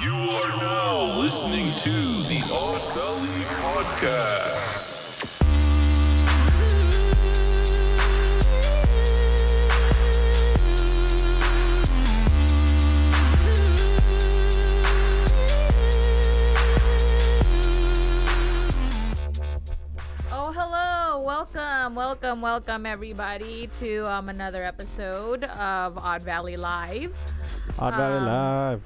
You are now listening to the Odd Valley Podcast. Oh, hello. Welcome, welcome, welcome, everybody, to um, another episode of Odd Valley Live. Odd Valley Um, Live.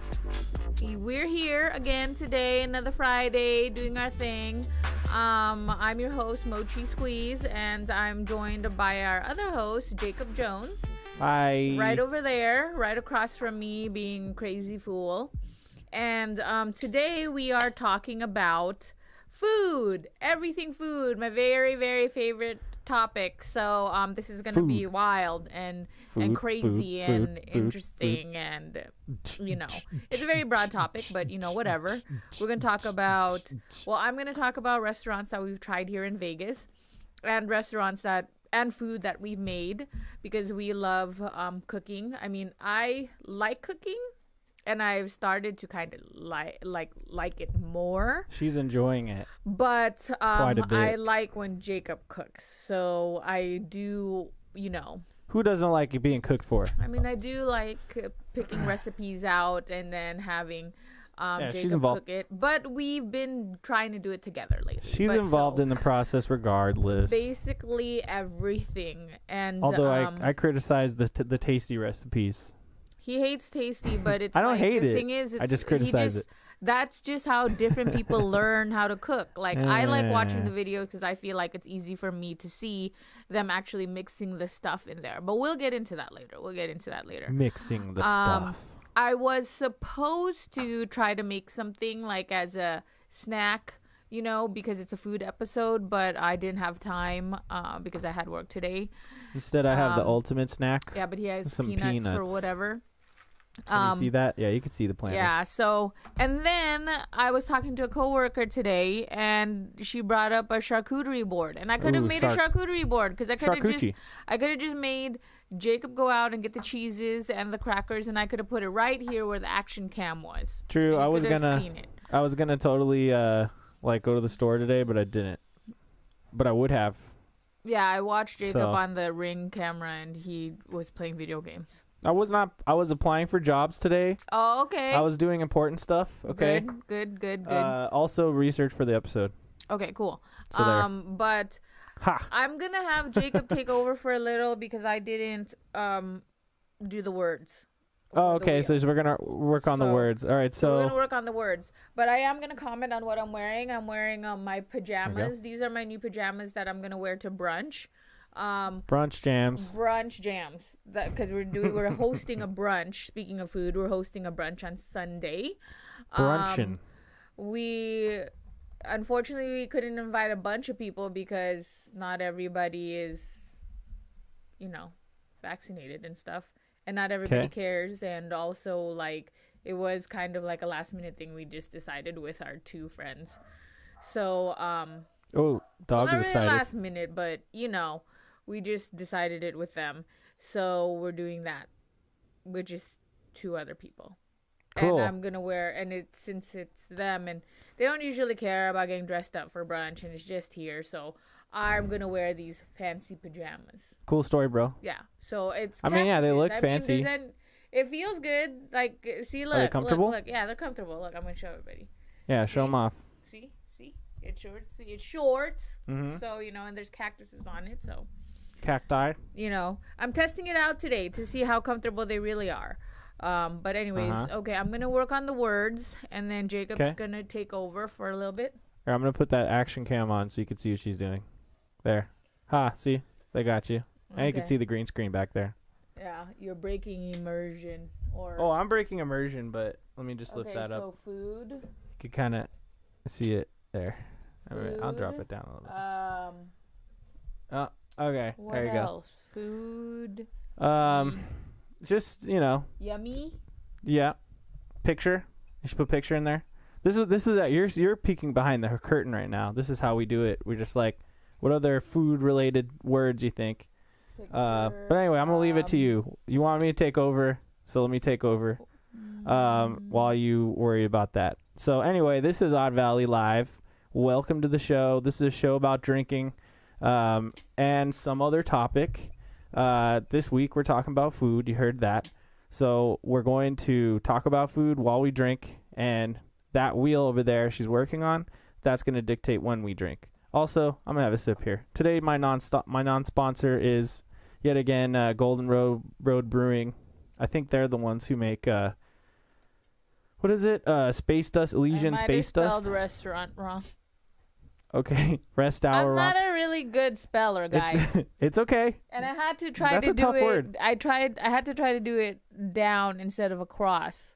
We're here again today, another Friday, doing our thing. Um, I'm your host, Mochi Squeeze, and I'm joined by our other host, Jacob Jones, Hi. right over there, right across from me, being crazy fool. And um, today we are talking about food, everything food, my very, very favorite topic. So um, this is gonna be wild and and crazy food, and food, food, interesting and you know it's a very broad topic but you know whatever. we're gonna talk about well i'm gonna talk about restaurants that we've tried here in vegas and restaurants that and food that we've made because we love um, cooking. I mean i like cooking and i've started to kind of like like like it more She's enjoying it. but um, Quite a bit. i like when jacob cooks so i do you know Who doesn't like it being cooked for? I mean, I do like uh, picking recipes out and then having um, Yeah, she's Jacob involved. cook it. But we've been trying to do it together lately. She's But involved so, in the process regardless. basically everything. And Although um, I, I criticize the t- the tasty recipes. He hates tasty, but it's I don't like, hate the it. Thing is, I just criticize just- it. That's just how different people learn how to cook. Like I like watching the videos because I feel like it's easy for me to see them actually mixing the stuff in there. But we'll get into that later. We'll get into that later. Mixing the Um, stuff. I was supposed to try to make something like as a snack, you know, because it's a food episode, but I didn't have time uh, because I had work today. Instead, I have the um, ultimate snack. Yeah, but he has Some peanuts, or whatever. Can you see that? Yeah, you can see the planters. Yeah. So, and then I was talking to a coworker today, and she brought up a charcuterie board, and I could have made a charcuterie board because I could have just, I could have just made Jacob go out and get the cheeses and the crackers, and I could have put it right here where the action cam was. True. I was gonna seen it. I was gonna totally uh like go to the store today, but I didn't. But I would have. Yeah, I watched Jacob So- on the ring camera, and he was playing video games. I was not. I was applying for jobs today. Oh, okay. I was doing important stuff. Okay. Good, good, good, good. Uh, also research for the episode. okay, cool. So there. um, but Ha. I'm gonna have Jacob take over for a little because I didn't um do the words. Oh, okay. So we're gonna work on the words. All right. So we're gonna work on the words, but I am gonna comment on what I'm wearing. I'm wearing um, my pajamas. These are my new pajamas that I'm gonna wear to brunch. Um, brunch jams. brunch jams because we're doing we're hosting a brunch. Speaking of food, we're hosting a brunch on Sunday. Brunchin'. Um, we unfortunately we couldn't invite a bunch of people because not everybody is, you know, vaccinated and stuff, and not everybody Okay. cares. And also, like, it was kind of like a last minute thing. We just decided with our two friends. So, um, oh, well, dog not is really excited. last minute, but you know, we just decided it with them. So we're doing that with just two other people. Cool. And I'm gonna wear, and it's since it's them, and they don't usually care about getting dressed up for brunch, and it's just here, so I'm gonna wear these fancy pajamas. Cool story, bro. Yeah, so it's. I mean, yeah, they look I fancy. doesn't- it feels good. Like, see, look, they look, comfortable? Look, yeah, they're comfortable. Look, I'm gonna show everybody. Yeah, show them off. See, see, it's shorts. See, it's shorts. Mhm. So you know, and there's cactuses on it. So Cacti. you know, I'm testing it out today to see how comfortable they really are. Um, but anyways, Uh-huh. okay, I'm gonna work on the words, and then Jacob's 'Kay. gonna take over for a little bit. Here, I'm gonna put that action cam on so you can see what she's doing. There. Ha. See, they got you. And you can see the green screen back there. Yeah, you're breaking immersion. Or Oh, I'm breaking immersion, but let me just lift okay, that up. so food. You can kind of see it there. All right, I'll drop it down a little bit. Um, Oh, okay. what there you else? Food. go. Um, just you know, Yummy. yeah. Picture. You should put picture in there. This is this is at you're you're peeking behind the curtain right now. This is how we do it. We're just like, what other food related words you think? Uh, but anyway, I'm gonna leave it to Um, you. You want me to take over, so let me take over. um, while you worry about that. So anyway, this is Odd Valley Live. Welcome to the show. This is a show about drinking um, and some other topic. Uh, this week we're talking about food. You heard that. So we're going to talk about food while we drink, and that wheel over there she's working on, that's going to dictate when we drink. Also, I'm gonna have a sip here. Today, my non stop, my non sponsor is yet again uh, Golden Road Road Brewing. I think they're the ones who make uh, what is it? Uh, Space Dust, Elysian I might Space have Dust. spelled restaurant wrong. Okay, rest hour. I'm Rock- not a really good speller, guys. it's it's okay. and I had to try That's to a do tough it. word. I tried. I had to try to do it down instead of across.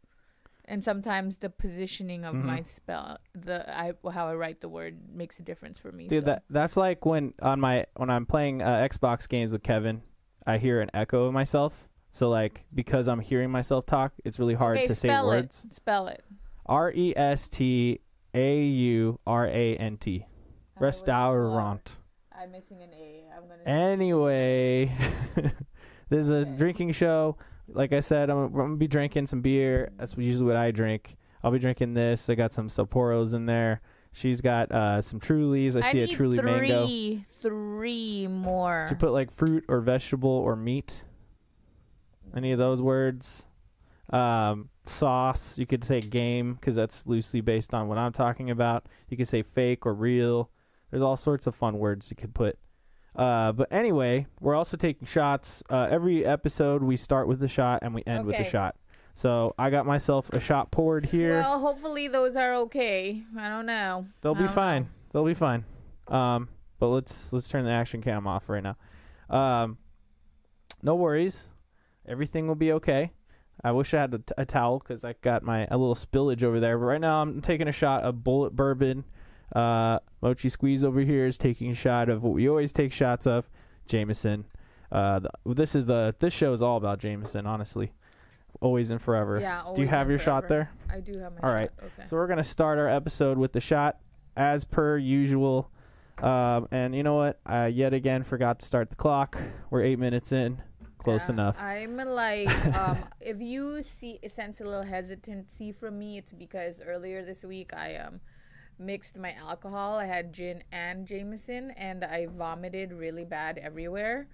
And sometimes the positioning of Mm-hmm. my spell, the I how I write the word makes a difference for me. Dude, so. that that's like when on my when I'm playing uh, Xbox games with Kevin, I hear an echo of myself. So like because I'm hearing myself talk, it's really hard okay, to say words. It. Spell it. R E S T A U R A N T. Restaurant. I'm missing an A. I'm gonna. Anyway, this is a Okay. drinking show. Like I said, I'm, I'm gonna be drinking some beer. That's usually what I drink. I'll be drinking this. I got some Sapporos in there. She's got uh, some Trulies. I see a need Truly three, mango. Three more. Should put like fruit or vegetable or meat. Any of those words. Um, sauce. You could say game because that's loosely based on what I'm talking about. You could say fake or real. There's all sorts of fun words you could put. Uh, but anyway, we're also taking shots. Uh, every episode we start with a shot and we end with the Okay. shot. So I got myself a shot poured here. Well, hopefully those are okay. I don't know. They'll I be don't fine. know. They'll be fine. Um, but let's let's turn the action cam off right now. Um, no worries. Everything will be okay. I wish I had a, t- a towel because I got my a little spillage over there. But right now I'm taking a shot of Bulleit bourbon. Uh, Mochi Squeeze over here is taking a shot of what we always take shots of, Jameson. Uh, this is the this show is all about Jameson, honestly, always and forever. Yeah. Do you have your shot there? I do have my All right. shot. Okay. So we're gonna start our episode with the shot, as per usual. Um, and you know what? I yet again forgot to start the clock. We're eight minutes in. Close Yeah, enough. I'm like, um, if you see sense a little hesitancy from me, it's because earlier this week I um mixed my alcohol. I had gin and Jameson, and I vomited really bad everywhere.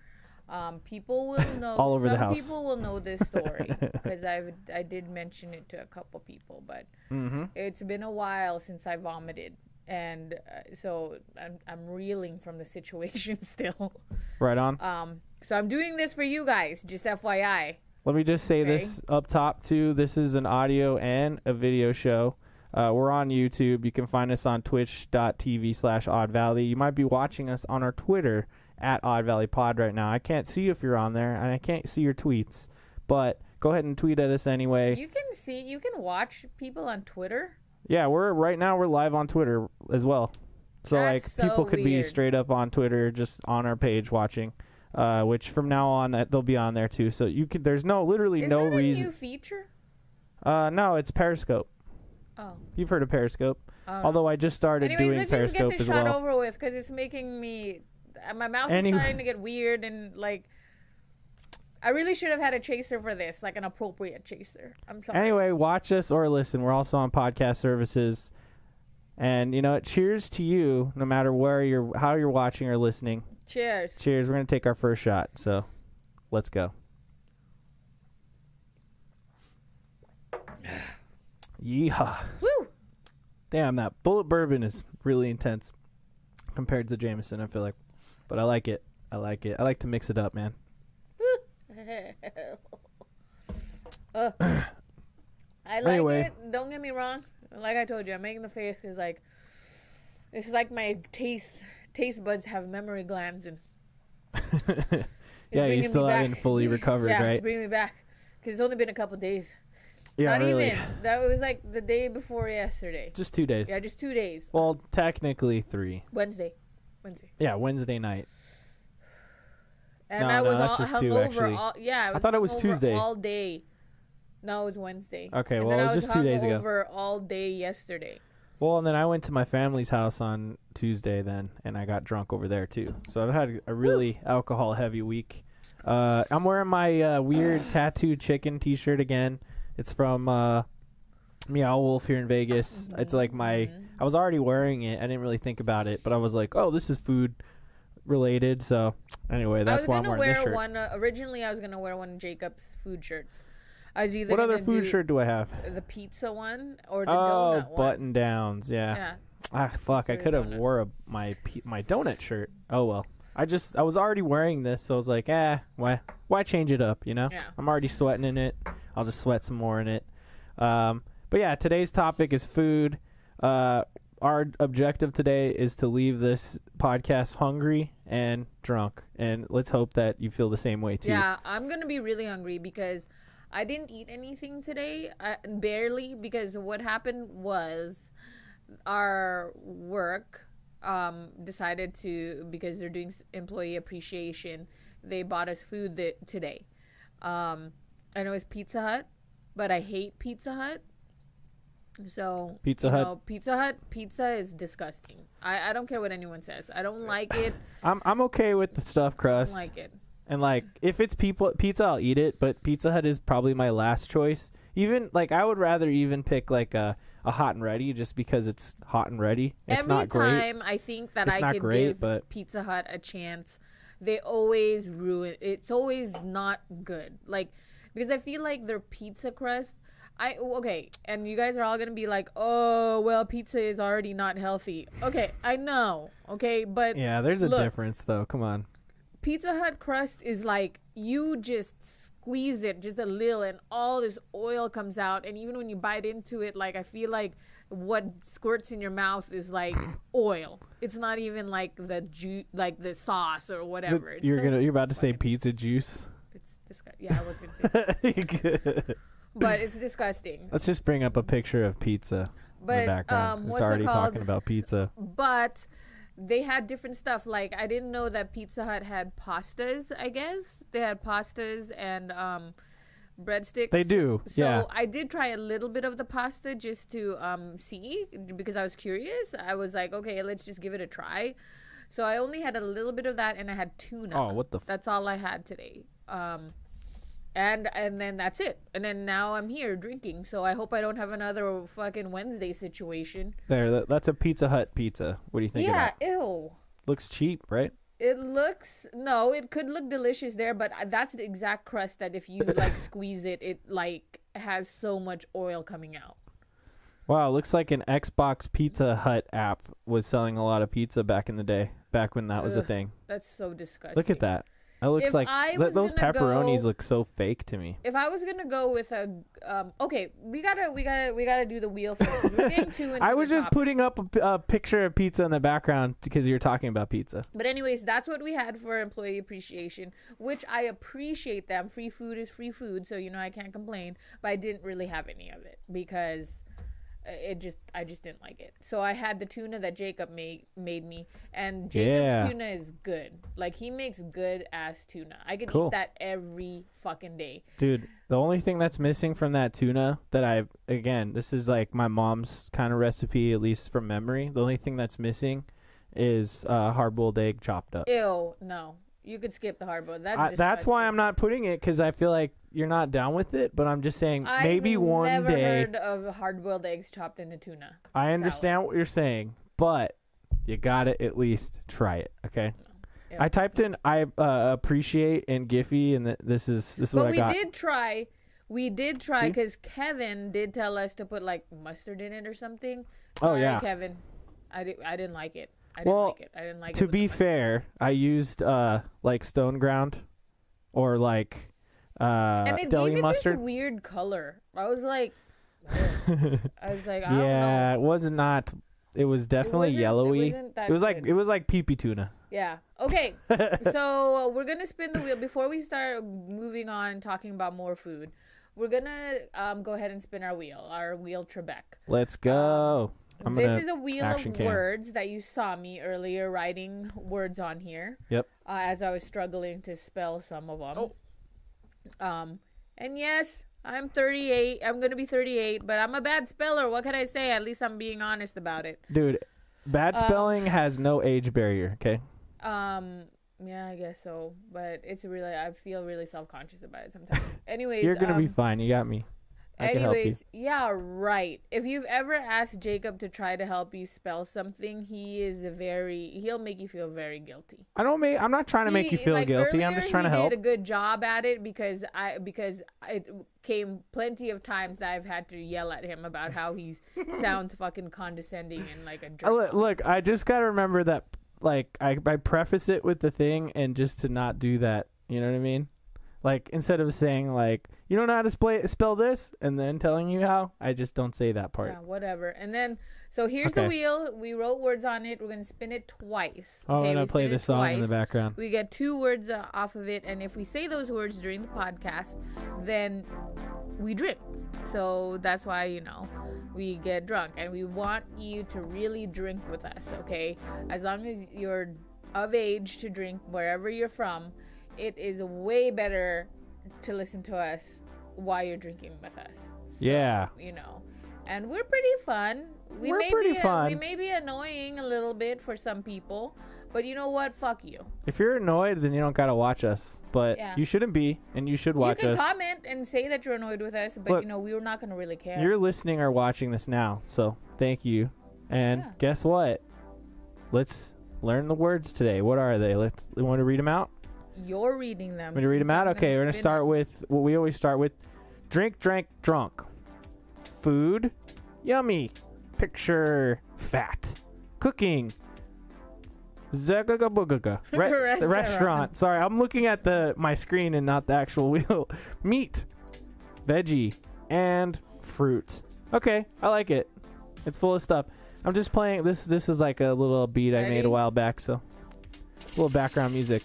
Um, people will know. All over the some house. people will know this story because I I did mention it to a couple people, but mm-hmm. it's been a while since I vomited. And uh, so I'm, I'm reeling from the situation still. Right on. Um, so I'm doing this for you guys, just FYI. Let me just say okay. this up top too. This is an audio and a video show. Uh, we're on YouTube. You can find us on twitch.tv slash Odd Valley. You might be watching us on our Twitter at Odd Valley Pod right now. I can't see you if you're on there, and I can't see your tweets. But go ahead and tweet at us anyway. You can see, you can watch people on Twitter. Yeah, we're right now we're live on Twitter as well. So That's like so people could be straight up on Twitter just on our page watching. Uh, which from now on uh, they'll be on there too. So you could there's no literally Is no that a reason. new feature? Uh no, it's Periscope. Oh. You've heard of Periscope. oh. Although I just started Anyways, doing let's just Periscope get as this shot well. over with because it's making me. uh, My mouth Any- is starting to get weird and like. I really should have had a chaser for this, like an appropriate chaser. I'm sorry. Anyway, watch us or listen. We're also on podcast services. And you know what? Cheers to you, no matter where you're, how you're watching or listening. Cheers. Cheers. We're gonna take our first shot. So, let's go. Yeehaw! Woo! Damn, that Bulleit bourbon is really intense compared to Jameson. I feel like, but I like it. I like it. I like to mix it up, man. Uh, I like Anyway. it. Don't get me wrong. Like I told you, I'm making the face is like this is like my taste taste buds have memory glands and yeah, you still haven't fully recovered, yeah, right? it's bringing me back because it's only been a couple days. Yeah, Not really. even. That was like the day before yesterday. Just two days. Yeah, just two days. well, technically three. Wednesday. Wednesday. Yeah, Wednesday night. And No, I no, was that's all just two, actually. all yeah. I, was thought it was Tuesday. All day. No, it was Wednesday. Okay, And well, it I was just two days ago. hungover all day yesterday. Well, and then I went to my family's house on Tuesday then, and I got drunk over there too. So I've had a really alcohol heavy week. Uh, I'm wearing my uh, weird tattooed chicken T-shirt again. It's from uh, Meow Wolf here in Vegas. It's like my. I was already wearing it. I didn't really think about it, but I was like, oh, this is food related. So anyway, that's why I'm wearing wear this shirt. one. Uh, originally, I was gonna wear one of Jacob's food shirts. I was either What other gonna food do shirt do I have? The pizza one or the Oh, donut one. button downs. Yeah. Yeah. Ah, fuck! I could have donut. wore a, my pe- my donut shirt. Oh well. I just I was already wearing this, so I was like, eh, why why change it up? You know, Yeah. I'm already sweating in it. I'll just sweat some more in it. Um, but yeah, today's topic is food. Uh, our objective today is to leave this podcast hungry and drunk, and let's hope that you feel the same way too. Yeah, I'm gonna be really hungry because I didn't eat anything today, uh, barely. Because what happened was our work um, decided to because they're doing employee appreciation. They bought us food today, um, and know it's Pizza Hut, but I hate Pizza Hut. So Pizza Hut. Pizza Hut pizza is disgusting. I, I don't care what anyone says. I don't like it. I'm I'm okay with the stuffed I crust. don't like it. And like, if it's people pizza, I'll eat it. But Pizza Hut is probably my last choice. Even like, I would rather even pick like a, a hot and ready, just because it's hot and ready. It's Every not great. time I think that It's I not could great, give but- Pizza Hut a chance, they always ruin. It's always not good. Like because I feel like their pizza crust. I oh, okay, and you guys are all gonna be like, "Oh, well, pizza is already not healthy." Okay, I know. Okay, but Yeah, there's a Look. difference though. Come on. Pizza Hut crust is like you just squeeze it just a little and all this oil comes out and even when you bite into it like I feel like what squirts in your mouth is like oil. It's not even like the ju- like the sauce or whatever. It's you're gonna you're about to say pizza juice. Disgusting. Yeah, I was gonna say, but it's disgusting. Let's just bring up a picture of pizza in But the background. um, it's what's already it talking about pizza. but they had different stuff. Like I didn't know that Pizza Hut had pastas. I guess they had pastas and um, breadsticks. They do. So yeah. I did try a little bit of the pasta just to um, see because I was curious. I was like, okay, let's just give it a try. So I only had a little bit of that, and I had tuna. Oh, what the f- That's all I had today. Um, and and then that's it. And then now I'm here drinking. So I hope I don't have another fucking Wednesday situation. There, that, that's a Pizza Hut pizza. What do you think of yeah, ew. Looks cheap, right? It looks no, it could look delicious there, but that's the exact crust that if you like squeeze it, it like has so much oil coming out. Wow, looks like an Xbox Pizza Hut app was selling a lot of pizza back in the day, back when that was a thing. That's so disgusting. Look at that. That looks If like I th- was those gonna pepperonis go- look so fake to me. If I was gonna go with a um, okay, we gotta we gotta we gotta do the wheel first. We're getting too into I was the just topic. putting up a, p- a picture of pizza in the background because you're talking about pizza. But anyways, that's what we had for employee appreciation, which I appreciate them. Free food is free food, so you know I can't complain. But I didn't really have any of it because it just I just didn't like it. So I had the tuna that Jacob made made me, and Jacob's Yeah. tuna is good. Like he makes good ass tuna. I could Cool. eat that every fucking day. Dude, the only thing that's missing from that tuna that I again, this is like my mom's kind of recipe at least from memory. The only thing that's missing is uh, hard-boiled egg chopped up. Ew, no. You could skip the hard boiled. That's I, that's why. I'm not putting it because I feel like you're not down with it. But I'm just saying I've maybe one never day. heard of hard boiled eggs chopped into tuna. I salad. understand what you're saying, but you gotta at least try it. Okay. I typed in I uh, appreciate and Giphy, and th- this is this is But what I we did try. We did try because Kevin did tell us to put like mustard in it or something. Oh, yeah. Kevin. I, di- I didn't like it. I didn't Well, like it. I didn't like it. to with be fair, I used uh like stone ground or like uh and it deli gave it mustard. this weird color. I was like, I was like, I don't yeah, know. it was not. It was definitely it yellowy. that It was like it was like pee pee tuna. Yeah. Okay. so uh, we're gonna spin the wheel before we start moving on and talking about more food. We're gonna um, go ahead and spin our wheel, our wheel Trebek. Let's go. I'm Um, this gonna is a wheel of cam. words that you saw me earlier writing words on here. Yep. Uh, as I was struggling to spell some of them. Oh. Um, and yes, I'm 38. I'm gonna be 38, but I'm a bad speller. What can I say? At least I'm being honest about it. Dude, bad Uh, spelling has no age barrier, okay? Um, yeah, I guess so. But it's really, I feel really self conscious about it sometimes. Anyways, You're going to be um, fine. You got me. I can help you. Anyways, yeah, right. If you've ever asked Jacob to try to help you spell something, he is a very he'll make you feel very guilty. I don't make. I'm not trying to make He- you feel like, guilty. I'm just trying to he help. did a good job at it because I because it came plenty of times that I've had to yell at him about how he sounds fucking condescending and like a Uh, jerk. Look, I just gotta remember that. Like, I I preface it with the thing, and just to not do that. You know what I mean? Like instead of saying like you don't know how to splay, spell this, and then telling you how, I just don't say that part. Yeah, whatever. And then so here's the wheel. We wrote words on it. We're gonna spin it twice. Oh, okay, I'm gonna play this song in the background. We get two words uh, off of it, and if we say those words during the podcast, then we drink. So that's why, you know, we get drunk. And we want you to really drink with us, okay? As long as you're of age to drink wherever you're from, it is way better to listen to us while you're drinking with us. So, Yeah. You know. And we're pretty fun. We We're may pretty be uh, we fun. may be annoying a little bit for some people, but you know what? Fuck you. If you're annoyed, then you don't gotta watch us. But Yeah. you shouldn't be, and you should watch us. you can us. comment and say that you're annoyed with us, but Look, you know we're not gonna really care. You're listening or watching this now, so thank you. And Yeah. guess what? Let's learn the words today. What are they? Let's. You want to read them out? You're reading them. I'm gonna read them out. Okay, we're gonna start with what we always start with: drink, drank, drunk, food, yummy, picture, fat, cooking. Zagagabugaga. Re- the Restaurant. restaurant. Sorry, I'm looking at the my screen and not the actual wheel. Meat, veggie, and fruit. Okay, I like it. It's full of stuff. I'm just playing this. This is like a little beat I made a while back, so a little background music.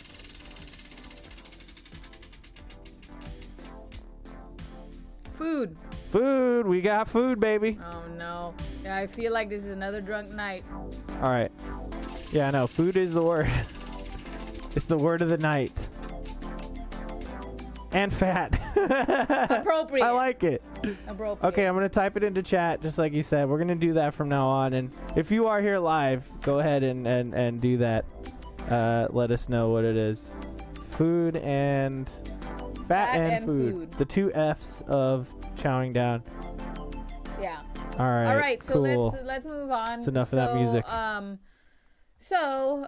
Food. Food. We got food, baby. Oh no! Yeah, I feel like this is another drunk night. All right. Yeah, I know. Food is the word. it's the word of the night. And fat. Appropriate. I like it. Appropriate. Okay, I'm gonna type it into chat, just like you said. We're gonna do that from now on. And if you are here live, go ahead and and and do that. Uh, let us know what it is. Food and fat, and, and food. food. The two F's of chowing down. Yeah. All right. All right. So cool. let's let's move on. That's enough of that music. Um. So,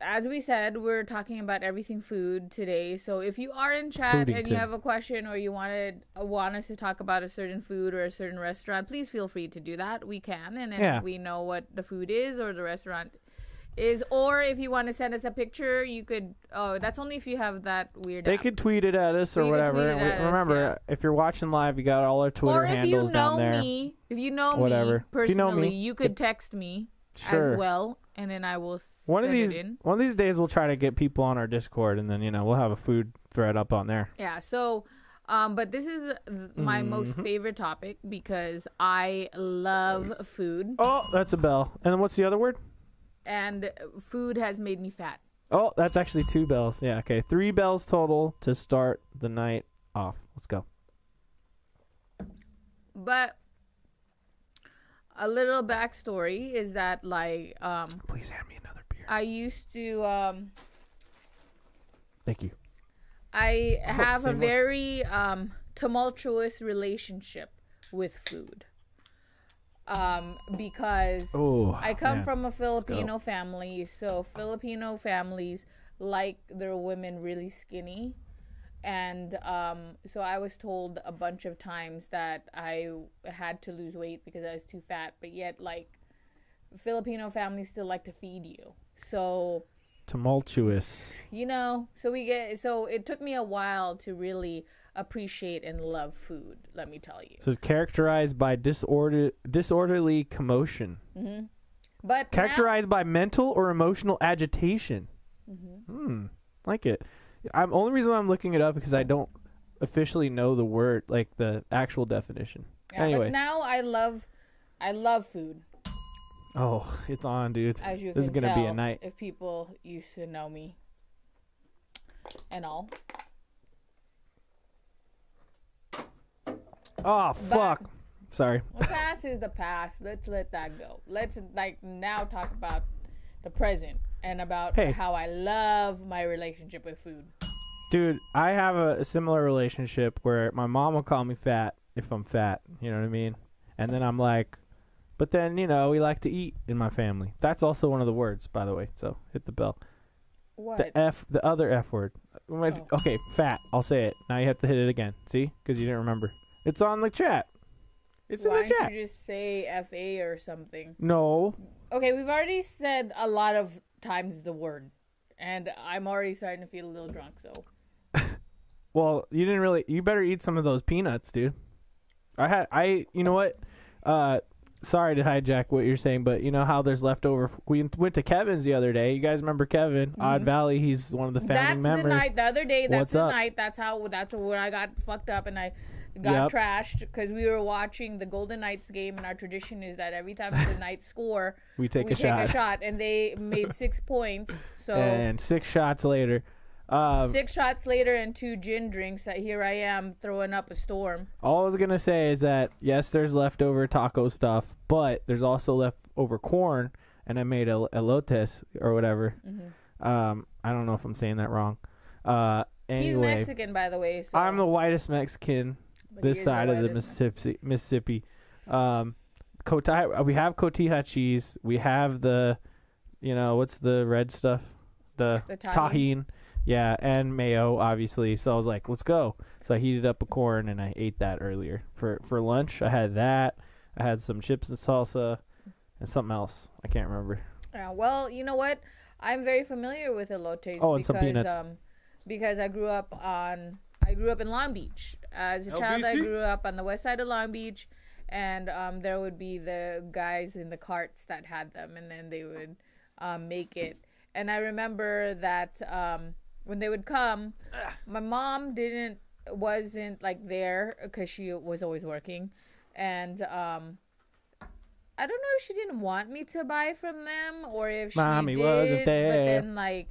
as we said, we're talking about everything food today. So, if you are in chat and you have a question or you wanted want us to talk about a certain food or a certain restaurant, please feel free to do that. We can, and then Yeah. if we know what the food is or the restaurant is, or if you want to send us a picture, you could. Oh, that's only if you have that weird. They app. could tweet it at us or You whatever. tweet it And we- at us, remember, if you're watching live, you got all our Twitter or if you handles know down there. me, if you know Whatever. me If personally, you know me, you could text me Sure. as well, and then I will. One of send it these, in. one of these days, we'll try to get people on our Discord, and then you know we'll have a food thread up on there. Yeah. So, um, but this is th- my most Mm-hmm. favorite topic because I love food, Oh, that's a bell. And then what's the other word? And food has made me fat. Oh, that's actually two bells. Yeah, okay, three bells total to start the night off. Let's go. But a little backstory is that like um, Please hand me another beer. I used to um, Thank you. I have a same one. very um, tumultuous relationship with food. Um, because Oh, I come man. from a. Filipino family, so Filipino families like their women really skinny. And um, so I was told a bunch of times that I had to lose weight because I was too fat, but yet, like, Filipino families still like to feed you. So, tumultuous. you know, so we get, so it took me a while to really appreciate and love food, let me tell you. So it's characterized by disorder, disorderly commotion. But now- Characterized by mental or emotional agitation. Mm-hmm. Hmm, like it. I'm only reason I'm looking it up because I don't officially know the word, like the actual definition. Yeah, anyway, but now I love, I love food. oh, it's on, dude. As you this is gonna be a night. If people used to know me and all. Oh fuck. Sorry. The past is the past. Let's let that go. Let's like now talk about the present and about Hey. how I love my relationship with food. Dude, I have a, similar relationship where my mom will call me fat if I'm fat. You know what I mean? And then I'm like, but then you know we like to eat in my family. That's also one of the words, by the way. So hit the bell. What? The F, the other F word. When- Oh. Okay, fat. I'll say it. Now you have to hit it again. See? Because you didn't remember. It's on the chat. It's Why in the don't chat. you just say FA or something? No. Okay, we've already said a lot of times the word, and I'm already starting to feel a little drunk. So Well, you didn't really. You better eat some of those peanuts, dude. I had. I. You know what? Uh, sorry to hijack what you're saying, but you know how there's leftover. We went to Kevin's the other day. You guys remember Kevin? Odd Valley. He's one of the founding Mm-hmm. that's the night. The other day, that's What's the up? night. That's how. That's where I got fucked up, and I got Yep. trashed because we were watching the Golden Knights game, and our tradition is that every time the Knights score, we take we a take shot. a shot, and they made six points. So And six shots later. Um, six shots later and two gin drinks. That here I am throwing up a storm. all I was gonna say is that yes, there's leftover taco stuff, but there's also leftover corn, and I made a elotes or whatever. Mm-hmm. Um, I don't know if I'm saying that wrong. Uh, anyway, He's Mexican, by the way. So I'm the whitest Mexican this side of the. Mississippi. Mississippi. Um, we have cotija cheese. We have the, you know, what's the red stuff? The, The Tajín. Tajín. Yeah, and mayo, obviously. So I was like, let's go. So I heated up a corn and I ate that earlier for for lunch. I had that. I had some chips and salsa, and something else. I can't remember. Yeah, well, you know what? I'm very familiar with elotes Oh, and because some peanuts. um because I grew up on I grew up in Long Beach. As a child I grew up on the west side of Long Beach and um there would be the guys in the carts that had them and then they would um make it. And I remember that um when they would come, my mom didn't wasn't like there cuz she was always working and um I don't know if she didn't want me to buy from them or if Mommy she did, wasn't But there. then like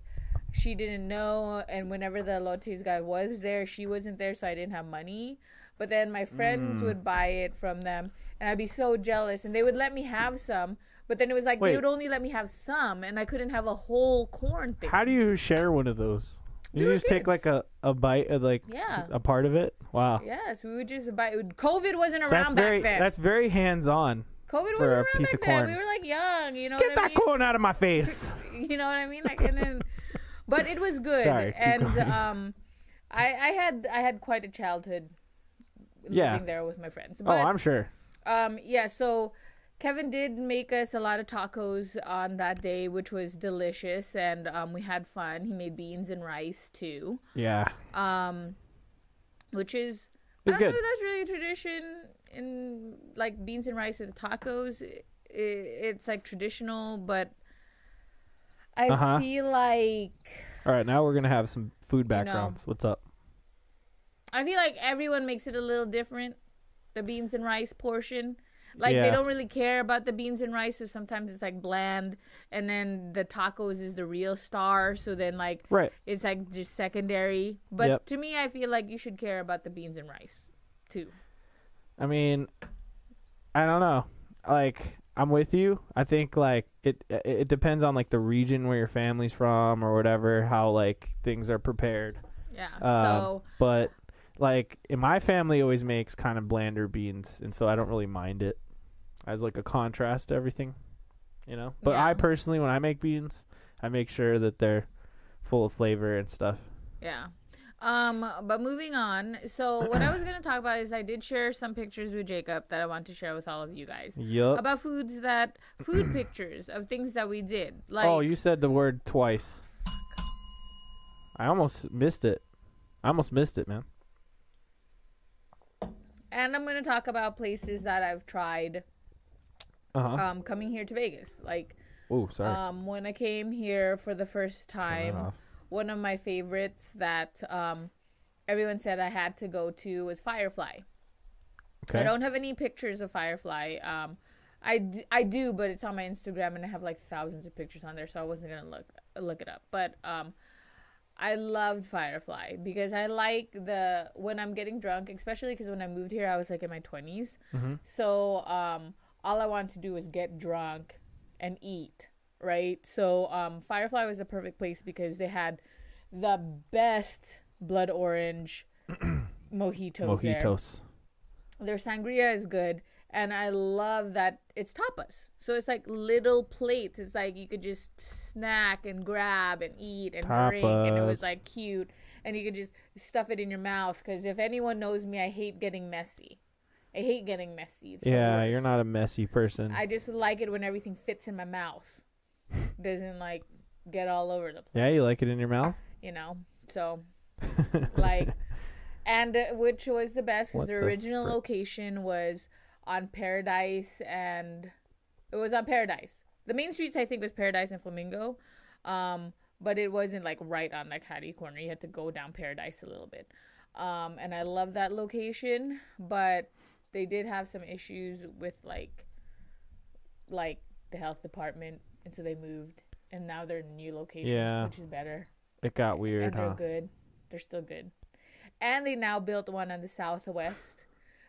she didn't know, and whenever the elotes guy was there, she wasn't there, so I didn't have money. But then my Mm. friends would buy it from them, and I'd be so jealous, and they would let me have some. But then it was like Wait. they would only let me have some, and I couldn't have a whole corn thing. How do you share one of those? You just take like a, a bite of like Yeah. a part of it. Wow. Yes, we would just buy. COVID wasn't around That's back very then. that's very hands on. COVID for wasn't a around piece back of then. corn. We were like young, you know Get what I that mean? corn out of my face. you know what I mean? Like, and then, but it was good, Sorry, and um, I I had I had quite a childhood Yeah. living there with my friends. oh, I'm sure. um, yeah, so Kevin did make us a lot of tacos on that day, which was delicious, and um, we had fun. He made beans and rice too, Yeah. um, which is It's I don't good. know that's really a tradition in like beans and rice with tacos. I it's like traditional, but I Uh-huh. feel like All right, now we're gonna have some food backgrounds. What's up? I feel like everyone makes it a little different. The beans and rice portion. Like they Yeah. don't really care about the beans and rice, so sometimes it's like bland, and then the tacos is the real star. So then like Right. it's like just secondary. But Yep. to me, I feel like you should care about the beans and rice too. I mean, I don't know. Like, I'm with you. I think like it it depends on like the region where your family's from or whatever. How like things are prepared. Yeah. Um, so but like in my family always makes kind of blander beans, and so I don't really mind it as like a contrast to everything, you know. But I personally, when I make beans, I make sure that they're full of flavor and stuff. Yeah. Um, but moving on. So what I was gonna talk about is I did share some pictures with Jacob that I want to share with all of you guys Yup. about foods that food pictures of things that we did. Like oh, you said the word twice. I almost missed it. I almost missed it, man. and I'm gonna talk about places that I've tried Uh huh. um coming here to Vegas. Like oh, sorry. um when I came here for the first time. One of my favorites that um everyone said I had to go to was Firefly. Okay. I don't have any pictures of Firefly. Um, I, d- I do, but it's on my Instagram and I have like thousands of pictures on there, so I wasn't gonna look look it up. But um, I loved Firefly because I like the when I'm getting drunk, especially because when I moved here, I was like in my 20s. So um, all I wanted to do was get drunk and eat, right? So um, Firefly was a perfect place because they had the best blood orange mojitos. there. Their sangria is good, and I love that it's tapas. So it's like little plates. It's like you could just snack and grab and eat and drink, and it was like cute, and you could just stuff it in your mouth. Because if anyone knows me, I hate getting messy. I hate getting messy. It's Yeah, you're not a messy person. I just like it when everything fits in my mouth. Doesn't like get all over the place, yeah, you like it in your mouth? you know. So like and uh, which was the best because the the original frick? location was on Paradise and it was on Paradise. The main streets I think was Paradise and Flamingo. Um but it wasn't like right on that catty corner. You had to go down Paradise a little bit. Um and I love that location, but they did have some issues with like like the health department and so they moved and now they're in a new location Yeah. which is better It got weird, and they're huh? good. They're still good. And they now built one on the southwest.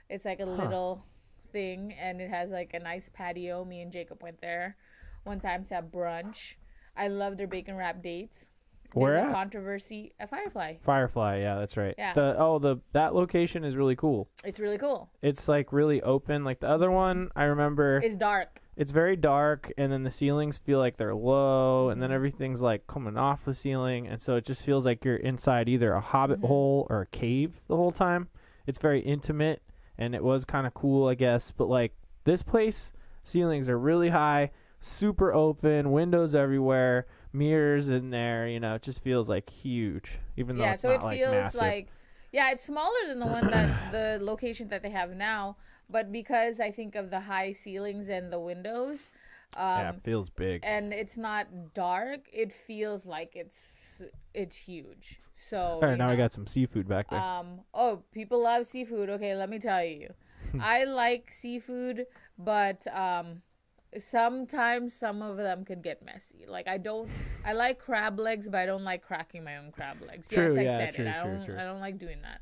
It's like a little thing, and it has like a nice patio. Me and Jacob went there one time to have brunch. I love their bacon wrap dates. Where There's a at? controversy at Firefly. Firefly, yeah, that's right. Yeah. The oh the that location is really cool. It's really cool. It's like really open. Like the other one, I remember It's dark. It's very dark and then the ceilings feel like they're low and then everything's like coming off the ceiling and so it just feels like you're inside either a hobbit Mm-hmm. hole or a cave the whole time. It's very intimate and it was kind of cool, I guess, but like this place ceilings are really high, super open, windows everywhere, mirrors in there, you know, it just feels like huge even though yeah, it's so not it like feels massive. like yeah, it's smaller than the one that the location that they have now, but because I think of the high ceilings and the windows, um, yeah, it feels big. and it's not dark, it feels like it's it's huge. So All right, now I got some seafood back there. um oh people love seafood. Okay, let me tell you, I like seafood, but um sometimes some of them could get messy. Like I don't, I like crab legs, but I don't like cracking my own crab legs. True, yes, I yeah, said true, it. I true, don't, true. I don't like doing that.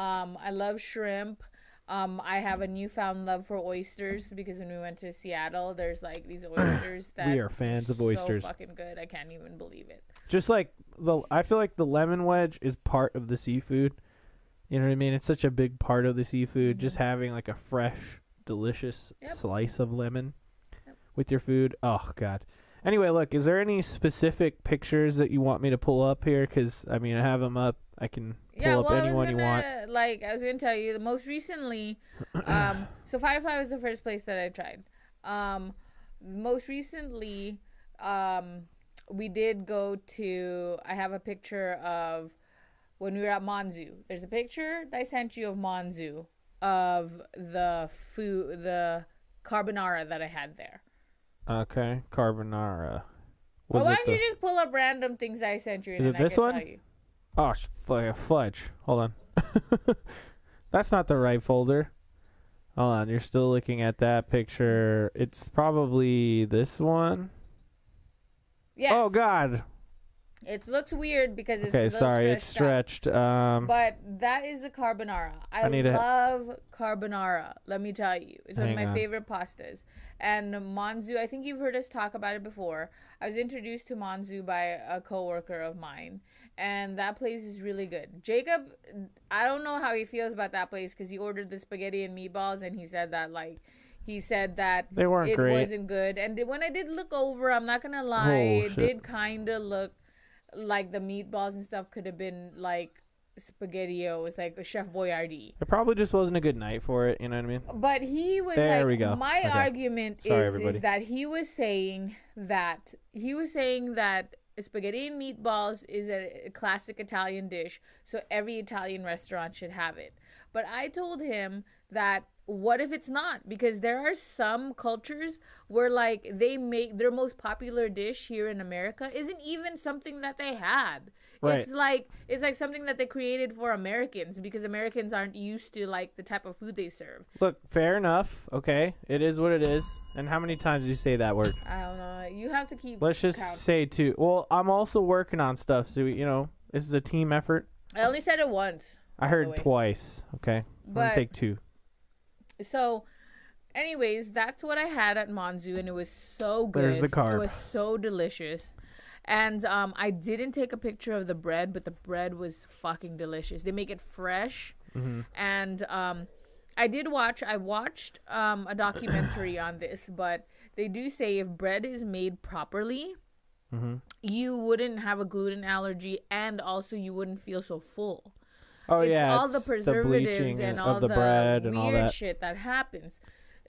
Um, I love shrimp. Um, I have a newfound love for oysters because when we went to Seattle, there's like these oysters that we are fans of so oysters. fucking good. I can't even believe it. just like the I feel like the lemon wedge is part of the seafood. You know what I mean? It's such a big part of the seafood. Just having like a fresh, delicious Mm-hmm. Yep. slice of lemon Yep. with your food. Oh god. Anyway, look, is there any specific pictures that you want me to pull up here? Because I mean, I have them up. I can pull yeah, up well, I anyone was you gonna want. like I was gonna tell you the most recently. Um, so Firefly was the first place that I tried. Um, most recently, um, we did go to. I have a picture of when we were at Monzu. There's a picture that I sent you of Monzu of the food, the carbonara that I had there. Okay, carbonara. Well, why don't the? you just pull up random things that I sent you? Is it I this one? Oh, fu- fudge. Hold on. That's not the right folder. Hold on. You're still looking at that picture. It's probably this one. Yes. Oh God. It looks weird because it's Okay, sorry. It's stretched out. stretched. Um. But that is the carbonara. I, I love carbonara. Let me tell you, it's one of my on. favorite pastas. And Monzu, I think you've heard us talk about it before. I was introduced to Monzu by a coworker of mine, and that place is really good. Jacob, I don't know how he feels about that place because he ordered the spaghetti and meatballs, and he said that like. He said that They weren't it great. wasn't good, and when I did look over, I'm not gonna oh, lie, Oh, it did kind of look like the meatballs and stuff could have been like spaghetti-o. It's like a Chef Boyardee. it probably just wasn't a good night for it. You know what I mean? But he was There like, we go. my Okay. argument Sorry, is, is that he was saying that he was saying that spaghetti and meatballs is a, classic Italian dish, so every Italian restaurant should have it. But I told him that what if it's not? Because there are some cultures where like they make their most popular dish here in America isn't even something that they had. Right. It's like it's like something that they created for Americans because Americans aren't used to like the type of food they serve. Look, fair enough. Okay, it is what it is. And how many times do you say that word? I don't know. You have to keep. Let's just count. say two. Well, I'm also working on stuff, so you know this is a team effort. I only said it once. I heard twice. Okay, I'm gonna take two. So, anyways, that's what I had at Monzu, and it was so good. There's the carb. It was so delicious. And um, I didn't take a picture of the bread, but the bread was fucking delicious. They make it fresh, Mm-hmm. and um, I did watch. I watched um, a documentary on this, but they do say if bread is made properly, Mm-hmm. you wouldn't have a gluten allergy, and also you wouldn't feel so full. Oh it's yeah, all the preservatives bleaching and all the bread and all weird that. shit that happens.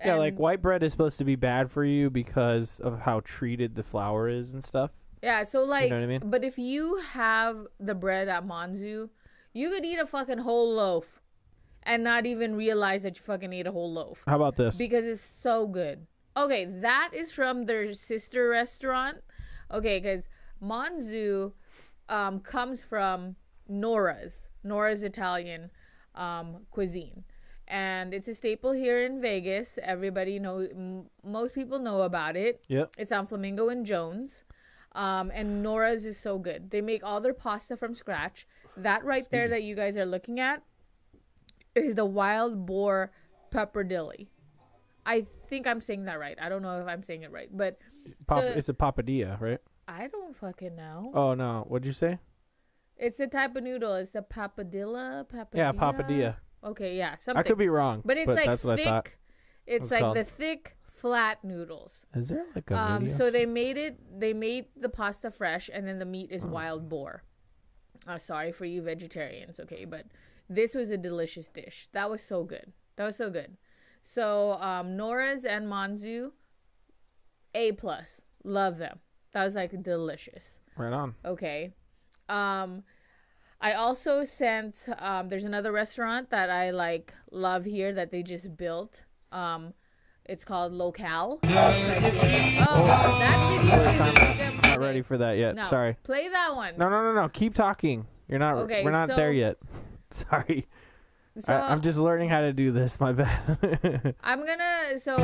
Yeah, like white bread is supposed to be bad for you because of how treated the flour is and stuff. Yeah, so like, know what I mean? but if you have the bread at Monzu, you could eat a fucking whole loaf and not even realize that you fucking ate a whole loaf How about this? because it's so good. Okay, that is from their sister restaurant. Okay, because Monzu um, comes from Nora's, Nora's Italian um, cuisine. And it's a staple here in Vegas. Everybody knows, m- most people know about it. yep. It's on Flamingo and Jones. Um, and Nora's is so good. They make all their pasta from scratch. That right there that you guys are looking at is the wild boar pepperdilly. I think I'm saying that right. I don't know if I'm saying it right, but Pop, so- it's a papadilla, right? I don't fucking know. Oh no, what'd you say? It's a type of noodle. It's the papadilla. Papadilla? Yeah, papadilla. Okay, yeah, something. I could be wrong, but it's like that's what thick. I thought. It's was like called. the thick, flat noodles. Is there like a Um, video? so they made it. They made the pasta fresh, and then the meat is wild boar. Uh, sorry for you vegetarians, okay, but this was a delicious dish. That was so good. That was so good. So um, Nora's and Monzu, a plus. Love them. That was like delicious. right on. Okay. Um I also sent um there's another restaurant that I like love here that they just built. Um it's called Locale. Oh, that video is Time really Not ready for that yet. No, Sorry. Play that one. No, no, no, no. Keep talking. You're not. Okay, we're not so- there yet. Sorry. So I, I'm just learning how to do this. My bad. I'm gonna so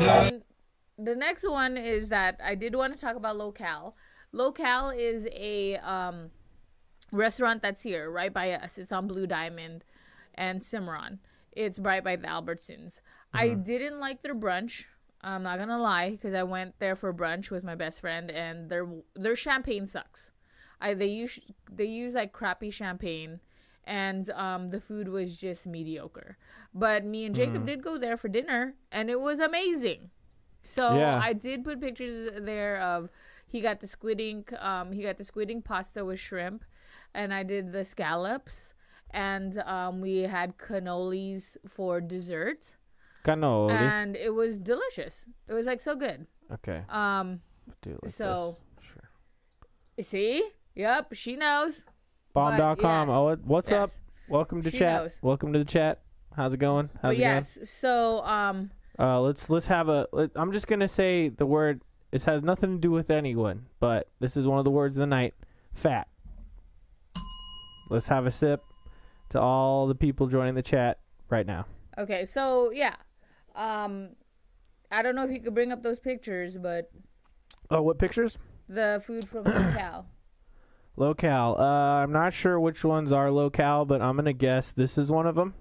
the next one is that I did want to talk about Locale. Locale is a um, restaurant that's here right by us. It's on Blue Diamond and Cimarron. It's right by the Albertsons. I didn't like their brunch. I'm not gonna lie because I went there for brunch with my best friend and their their champagne sucks. I they use they use like crappy champagne and um, the food was just mediocre. But me and Jacob did go there for dinner, and it was amazing. So Yeah. I did put pictures there of he got the squid ink, um, he got the squid ink pasta with shrimp, and I did the scallops, and um, we had cannolis for dessert, Cannolis. and it was delicious. It was like so good. Okay. Um, Do like so- this. Sure. see, yep, she knows. Bomb.com. yes. Oh, what- what's up? Welcome to She chat. knows. Welcome to the chat. How's it going? How's But it yes, so um. Uh, let's let's have a. Let, I'm just gonna say the word. This has nothing to do with anyone, but this is one of the words of the night. Fat. Let's have a sip to all the people joining the chat right now. Okay, so yeah. Um I don't know if you could bring up those pictures, but Oh, what pictures? the food from Locale. Locale. Uh, I'm not sure which ones are locale, but I'm gonna guess this is one of them.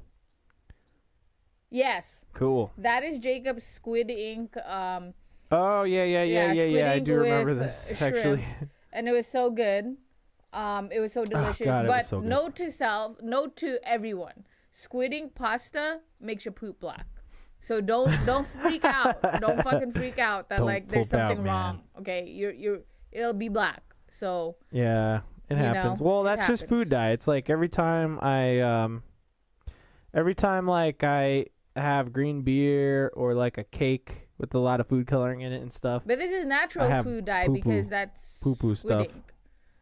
yes. Cool. That is Jacob's Squid Ink um Oh yeah, yeah, yeah, Yeah, yeah, yeah. I do remember this shrimp. actually. and it was so good. Um it was so delicious. Ah, God, but so note to self, note to everyone. Squid ink pasta makes your poop black. So don't don't freak out. Don't fucking freak out that Don't like there's flip out, something wrong. Okay? You're you're it'll be black. So Yeah, it You know, happens. well, that's just food happens. dye. It's like every time I um every time like I have green beer or like a cake with a lot of food coloring in it and stuff. But this is natural food dye poo-poo. because that's Poo-poo squid stuff.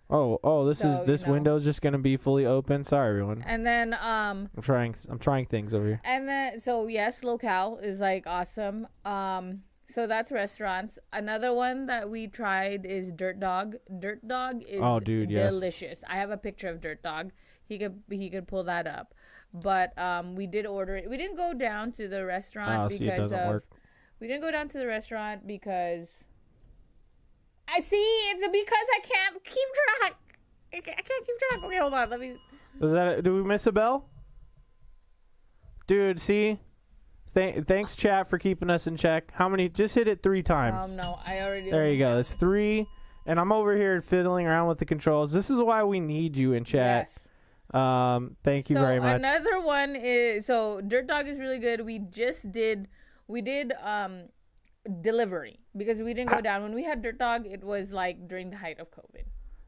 Oh, oh, this is So, you this know. window's just going to be fully open. Sorry everyone. And then um I'm trying I'm trying things over here. and then so yes, locale is like awesome. Um so that's restaurants. Another one that we tried is Dirt Dog. Dirt Dog is Oh, dude, yes. delicious. I have a picture of Dirt Dog. He could he could pull that up. But um we did order it. We didn't go down to the restaurant Oh, because see, it doesn't of work. we didn't go down to the restaurant because I see it's because I can't keep track. I can't keep track. Okay, hold on. Let me. Is that do we miss a bell? Dude, see? Th- thanks chat for keeping us in check. How many? Just hit it 3 times. Um, no, I already. There you go. It's three, and I'm over here fiddling around with the controls. This is why we need you in chat. Yes. Um, thank you so very much. another one is so Dirt Dog is really good. We just did we did um delivery because we didn't go down when we had Dirt Dog. It was like during the height of COVID.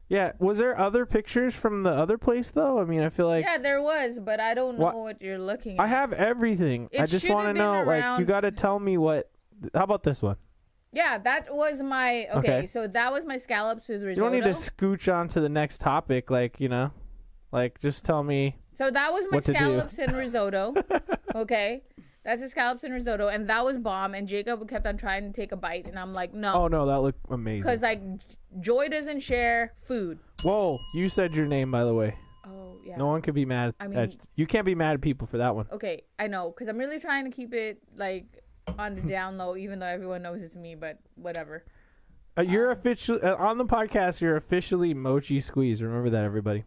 yeah, was there other pictures from the other place though? I mean, I feel like yeah, there was, but I don't know What- what, you're looking at. I have everything. It I just want to know, like, you got to tell me what. How about this one? yeah, that was my okay, Okay. So that was my scallops with risotto. You don't need to scooch on to the next topic, like you know, like just tell me. So that was my what to do. scallops and risotto. okay. That's scallops and risotto, and that was bomb. And Jacob kept on trying to take a bite, and I'm like, no, Oh no, that looked amazing. because like Joy doesn't share food. Whoa, you said your name by the way. Oh yeah. No one could be mad. I at, mean- you can't be mad at people for that one. Okay, I know, because I'm really trying to keep it like on the down low, even though everyone knows it's me. But whatever. Uh, you're officially uh, on the podcast. You're officially Mochi Squeeze. Remember that, everybody.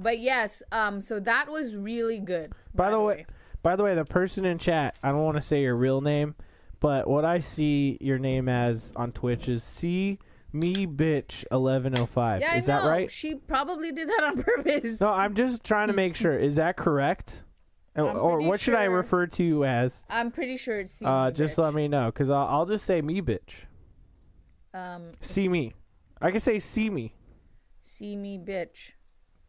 But yes, um, so that was really good. By, the way, by the way, the person in chat. I don't want to say your real name, but what I see your name as on Twitch is C me bitch eleven oh five. yeah, Is I know. that right? She probably did that on purpose. No, I'm just trying to make sure. Is that correct? Or- I'm or pretty what should I refer to you as? I'm pretty sure it's. See Uh, just bitch. let me know, cause I'll, I'll just say me bitch. Um, See me. I can say see me. see me, bitch.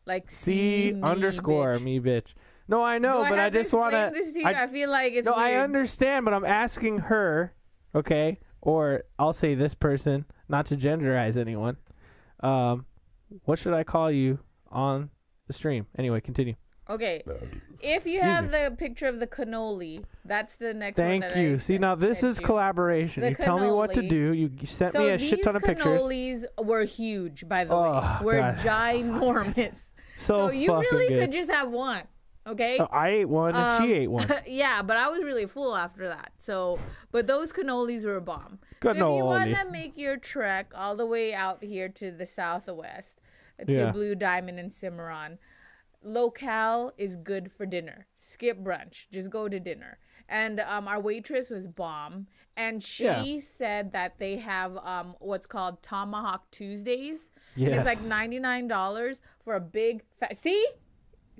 Like C me, underscore bitch. me bitch. No, I know, Do but I, have to just want explain This to you? I, feel like it's. No, I understand, but I'm asking her, okay? Or I'll say this person, not to genderize anyone. Um, what should I call you on the stream? Anyway, continue. Okay, if you Excuse have me. the picture of the cannoli, that's the next. one Thank that you. I See, now this is you. collaboration. The you tell me what to do. You sent So me a shit ton of pictures. These cannolis were huge, by the Oh, way. Were God. ginormous. So, So you really good. could just have one, okay? Oh, I ate one and she Um, ate one. yeah, but I was really full after that. So, but those cannolis were a bomb. So if you want to make your trek all the way out here to the southwest, to Yeah. Blue Diamond and Cimarron, locale is good for dinner. Skip brunch, just go to dinner. And um, our waitress was bomb, and she Yeah. said that they have um, what's called Tomahawk Tuesdays. Yes. It's like ninety nine dollars for a big fat. See,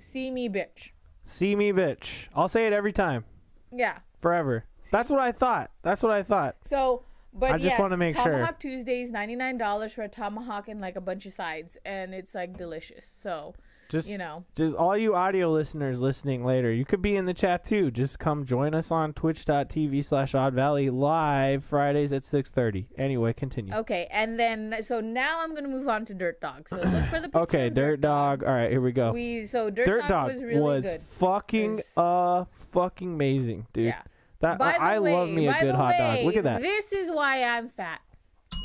see me, bitch. See me, bitch. I'll say it every time, Yeah. forever. That's what I thought. That's what I thought. So, but I just yes, wanna make sure. Tomahawk Tuesdays, ninety nine dollars for a tomahawk and like a bunch of sides, and it's like delicious. So, Just you know, just all you audio listeners listening later, you could be in the chat too. Just come join us on twitch.tv slash odd valley live Fridays at 6.30. Anyway, continue. okay, and then so now I'm gonna move on to Dirt Dog. So look for the picture Okay, of Dirt Dog. All right, here we go. We so Dirt, Dirt Dog, Dog was really good. fucking uh fucking amazing, dude. Yeah. That By the I way, love me a good hot dog. Look at that. This is why I'm fat.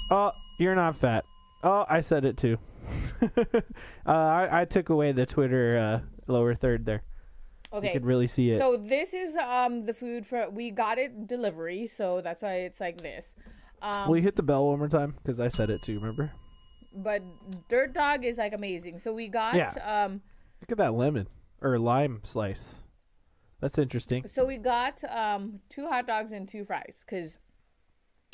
Oh, you're not fat. Oh, I said it too. uh, I, I took away the Twitter uh, lower third there. Okay. You could really see it. So this is um the food for we got it delivery, so that's why it's like this. Um, Will you hit the bell one more time? Because I said it too. Remember? but Dirt Dog is like amazing. So we got Yeah. um Look at that lemon or lime slice. That's interesting. so we got um two hot dogs and two fries cuz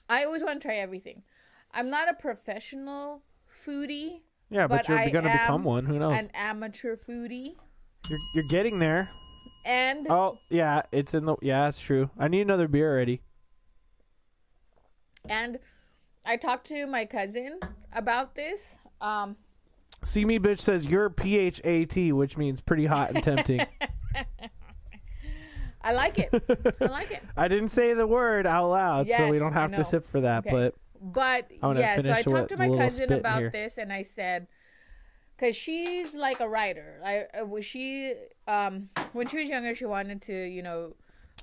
I always want to try everything. I'm not a professional foodie, Yeah, but, But you're gonna become one. Who knows? an amateur foodie, You're, you're getting there. and Oh yeah, it's in the. Yeah, that's true. I need another beer already. and I talked to my cousin about this. Um See me, bitch says you're PHAT, which means pretty hot and tempting. I like it. I like it. I didn't say the word out loud, so we don't have to sip for that. Okay. But But yeah, so I talked to my cousin about here. this, and I said, because she's like a writer. I was she um when she was younger, she wanted to you know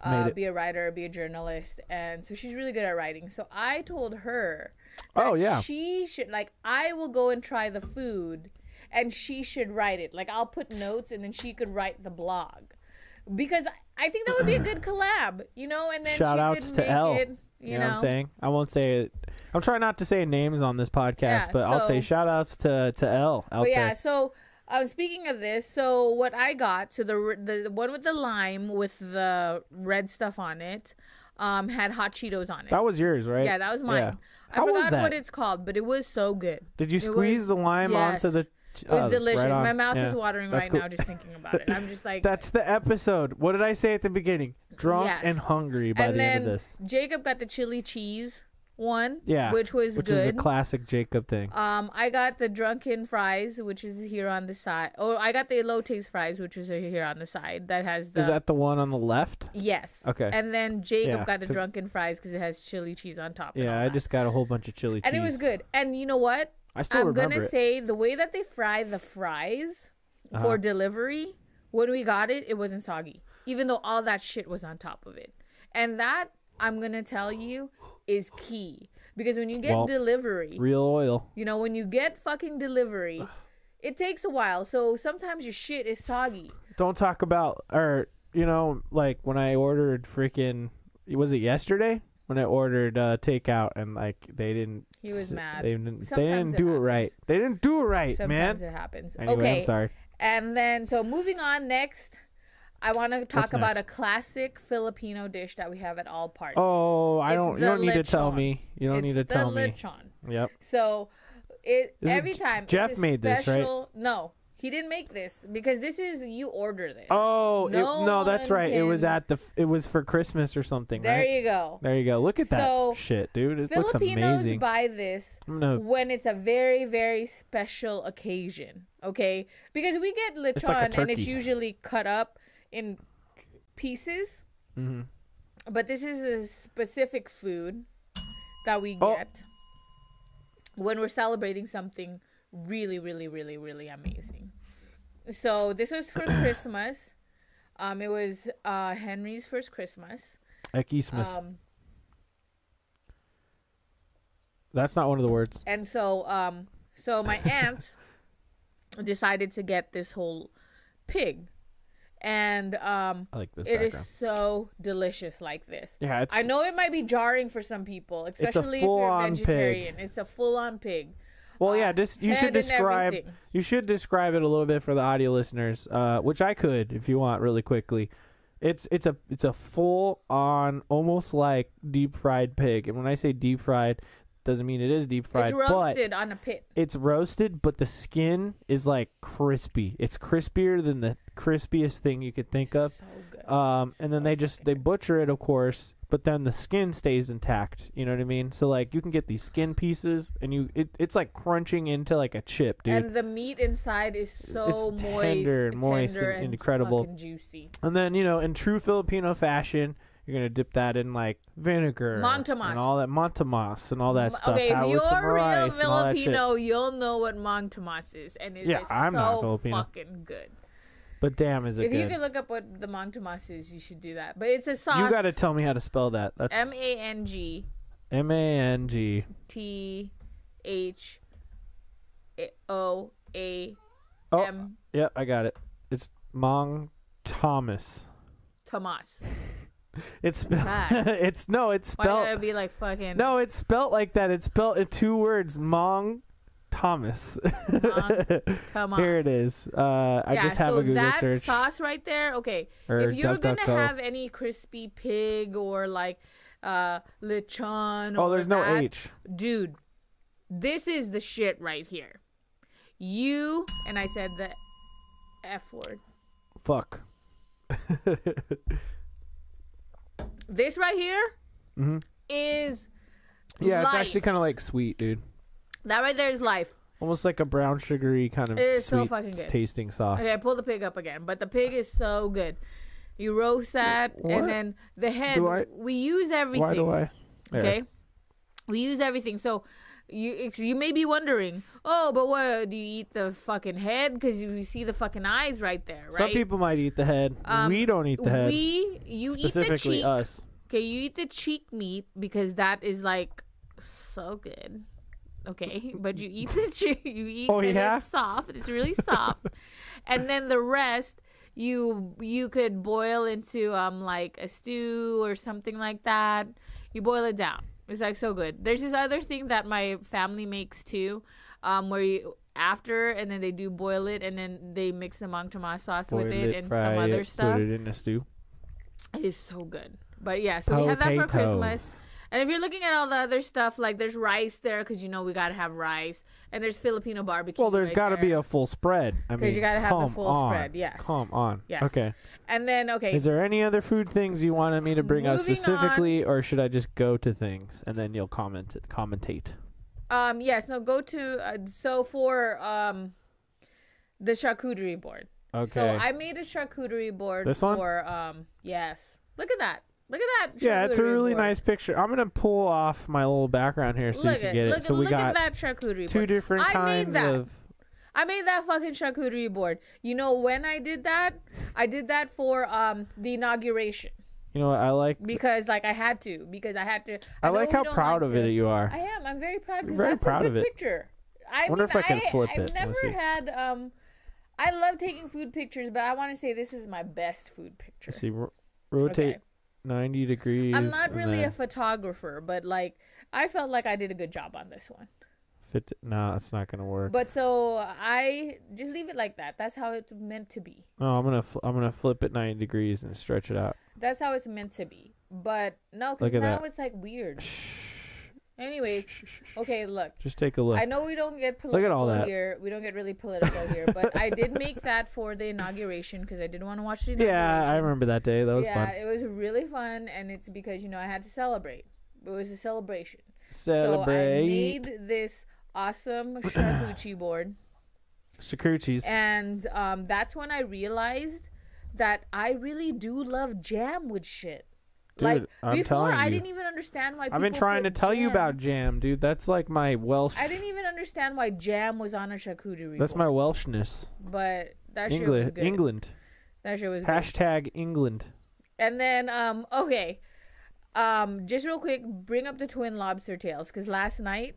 uh, be a writer, be a journalist, and so she's really good at writing. So I told her, Oh, yeah. she should like I will go and try the food, and she should write it. Like I'll put notes, and then she could write the blog. Because I- think that would be a good collab, you know. And then shout she outs could to make L. It, you, know, what I'm saying? I won't say it. I'm trying not to say names on this podcast, Yeah, but I'll say so- shout outs to to L out But yeah, there. so um, speaking of this, so what I got, so the the one with the lime with the red stuff on it, um, had hot Cheetos on it. That was yours, right? yeah, that was mine. Yeah. I How forgot what it's called, but it was so good. Did you squeeze was- the lime yes. onto the It was Oh, delicious. right. My mouth Yeah. is watering That's right cool. now just thinking about it. I'm just like That's the episode. What did I say at the beginning? Drunk Yes. and hungry by and the end of this. Jacob got the chili cheese one, Yeah, which was Which is a classic Jacob thing. um, I got the drunken fries, which is here on the side. Oh, I got the elotes fries, which is here on the side. That has the Is that the one on the left? yes. Okay. And then Jacob Yeah, got the drunken fries because it has chili cheese on top. Yeah, I just got a whole bunch of chili cheese. and it was good. And you know what? I still I'm remember gonna it. say the way that they fry the fries Uh-huh. for delivery, when we got it, it wasn't soggy, even though all that shit was on top of it. And that I'm gonna tell you is key because when you get Well, delivery, Real oil. you know, when you get fucking delivery, it takes a while. So sometimes your shit is soggy. Don't talk about or you know like when I ordered freaking was it yesterday when I ordered uh, takeout and like they didn't. He was mad. They didn't. They didn't it do it right. They didn't do it right, Sometimes man. it happens. Anyway, okay. I'm sorry. And then, so moving on next, I want to talk What's about next? a classic Filipino dish that we have at all parties. Oh, I It's don't. You don't need to tell me. You don't It's need to tell me. lechon. Yep. So it This every time Jeff made this, right? No, he didn't make this because this is you order this. Oh it- No no, that's right. It was at the. It was for Christmas or something, there right? you go. There you go. Look at that So, shit, dude. It looks Filipinos amazing. buy this gonna. when it's a very very special occasion okay because we get lechon like and it's usually cut up in pieces Mhm. but this is a specific food that we Oh. get when we're celebrating something really really really really amazing so this was for christmas um it was uh henry's first christmas Ekismus. um That's not one of the words. And so, um, so my aunt decided to get this whole pig, and um, I like this it is background. so delicious like this. Yeah, it's. I know it might be jarring for some people, especially if you're full-on pig. vegetarian. It's a full-on pig. Well, yeah. Just you should describe. everything. You should describe it a little bit for the audio listeners, uh, which I could if you want, really quickly. It's it's a it's a full on almost like deep fried pig, and when I say deep fried, doesn't mean it is deep fried, it's roasted on a pit. it's roasted, but the skin is like crispy. It's crispier than the crispiest thing you could think of. So. Um, and then they just they butcher it, of course, but then the skin stays intact. You know what I mean? So like you can get these skin pieces, and you it, it's like crunching into like a chip, dude. and the meat inside is so It's moist, tender and moist tender and incredible. fucking juicy. And then you know, in true Filipino fashion, you're gonna dip that in like vinegar, Mang Tomas. and all that montamas and all that stuff. Okay, if you're real rice and all that. Filipino, you'll know what Mang Tomas is, and it is Yeah, I'm so not Filipino. fucking good. But damn, is it If you can look up what the Mang Tomas is, you should do that. But it's a sauce. You got to tell me how to spell that. That's M A N G M A N G. T H O A Oh, M yep, I got it. It's Mong Thomas. Tomas. It's spelled. It's no, it's spelled. Why it be like fucking? No, it's spelled like that. It's spelled in two words. Mong Thomas. Tomas. Here it is. Uh, I yeah, just have so a Google that search. sauce right there. Okay, Or if you're gonna have any crispy pig or like uh lechon, oh, or there's no that, H. dude. This is the shit right here. You and I said the F word. Fuck. This right here is Mm-hmm. Yeah, it's actually kind of like sweet, dude. That right there is life. Almost like a brown sugary kind of It is so sweet fucking good. tasting sauce. Okay, I pull the pig up again, but the pig is so good. You roast that, What? and then the head. Do I- we use everything. Why do I? There. Okay, we use everything. So you it's- you may be wondering, oh, but what do you eat the fucking head? Because you see the fucking eyes right there, right? Some people might eat the head. Um, we don't eat the head. We you eat the specifically cheek. us. Okay, you eat the cheek meat because that is like so good. Okay, but you eat the cheek. You eat. Oh, yeah? It's soft. It's really soft, and then the rest you you could boil into um like a stew or something like that. You boil it down. It's like so good. There's this other thing that my family makes too, um, where you after and then they do boil it and then they mix the mang tomas sauce Boil with it, it, and some other it, stuff. put it in a stew. It is so good. But yeah, so we have that for Christmas. And if you're looking at all the other stuff, like there's rice there because you know we gotta have rice, and there's Filipino barbecue. Well, there's right got to be a full spread. I mean, you gotta have the full on. spread, yes. Come on. Yes. Okay. And then okay, Is there any other food things you wanted me to bring up Moving specifically, or should I just go to things and then you'll comment it, commentate? um, yes, no, go to uh, so for um, the charcuterie board. Okay. So I made a charcuterie board This one? for um, yes. Look at that. Look at that. yeah, it's a really board. nice picture. I'm gonna pull off my little background here so look you can at, get look, it. So we look got at that charcuterie two board. different I made kinds that. of. I made that fucking charcuterie board. You know when I did that? I did that for um the inauguration You know what? I like. because like I had to because I had to. I, know like how proud like of it you are. I am. I'm very proud because Very that's proud a of it. picture. I Wonder mean, if I can flip it. I've it. never Let's see. had um. I love taking food pictures, but I want to say this is my best food picture. Let's see, ro- rotate Okay. 90 degrees. I'm not really a photographer, but like I felt like I did a good job on this one. fit. No, it's not gonna work. But so I just leave it like that. That's how it's meant to be. no, I'm gonna fl- I'm gonna flip it 90 degrees and stretch it out. That's how it's meant to be. But no, because now that. it's like weird. Shh. Anyways, okay, look. Just take a look. I know we don't get political Look at all that. here. We don't get really political here, but I did make that for the inauguration because I didn't want to watch the yeah, I remember that day. That was yeah, fun. it was really fun, and it's because you know I had to celebrate. It was a celebration. Celebrate. So I made this awesome charcuterie board, Sakuchis. and um, that's when I realized that I really do love jam with shit. Dude, like I'm before, telling I you. didn't even understand why. I've been trying to tell you about jam, dude. That's like my Welsh. I didn't even understand why jam was on a charcuterie. That's my Welshness. But that shit was England. good. England. That shit was good. Hashtag England. And then um okay, um just real quick, bring up the twin lobster tails because last night.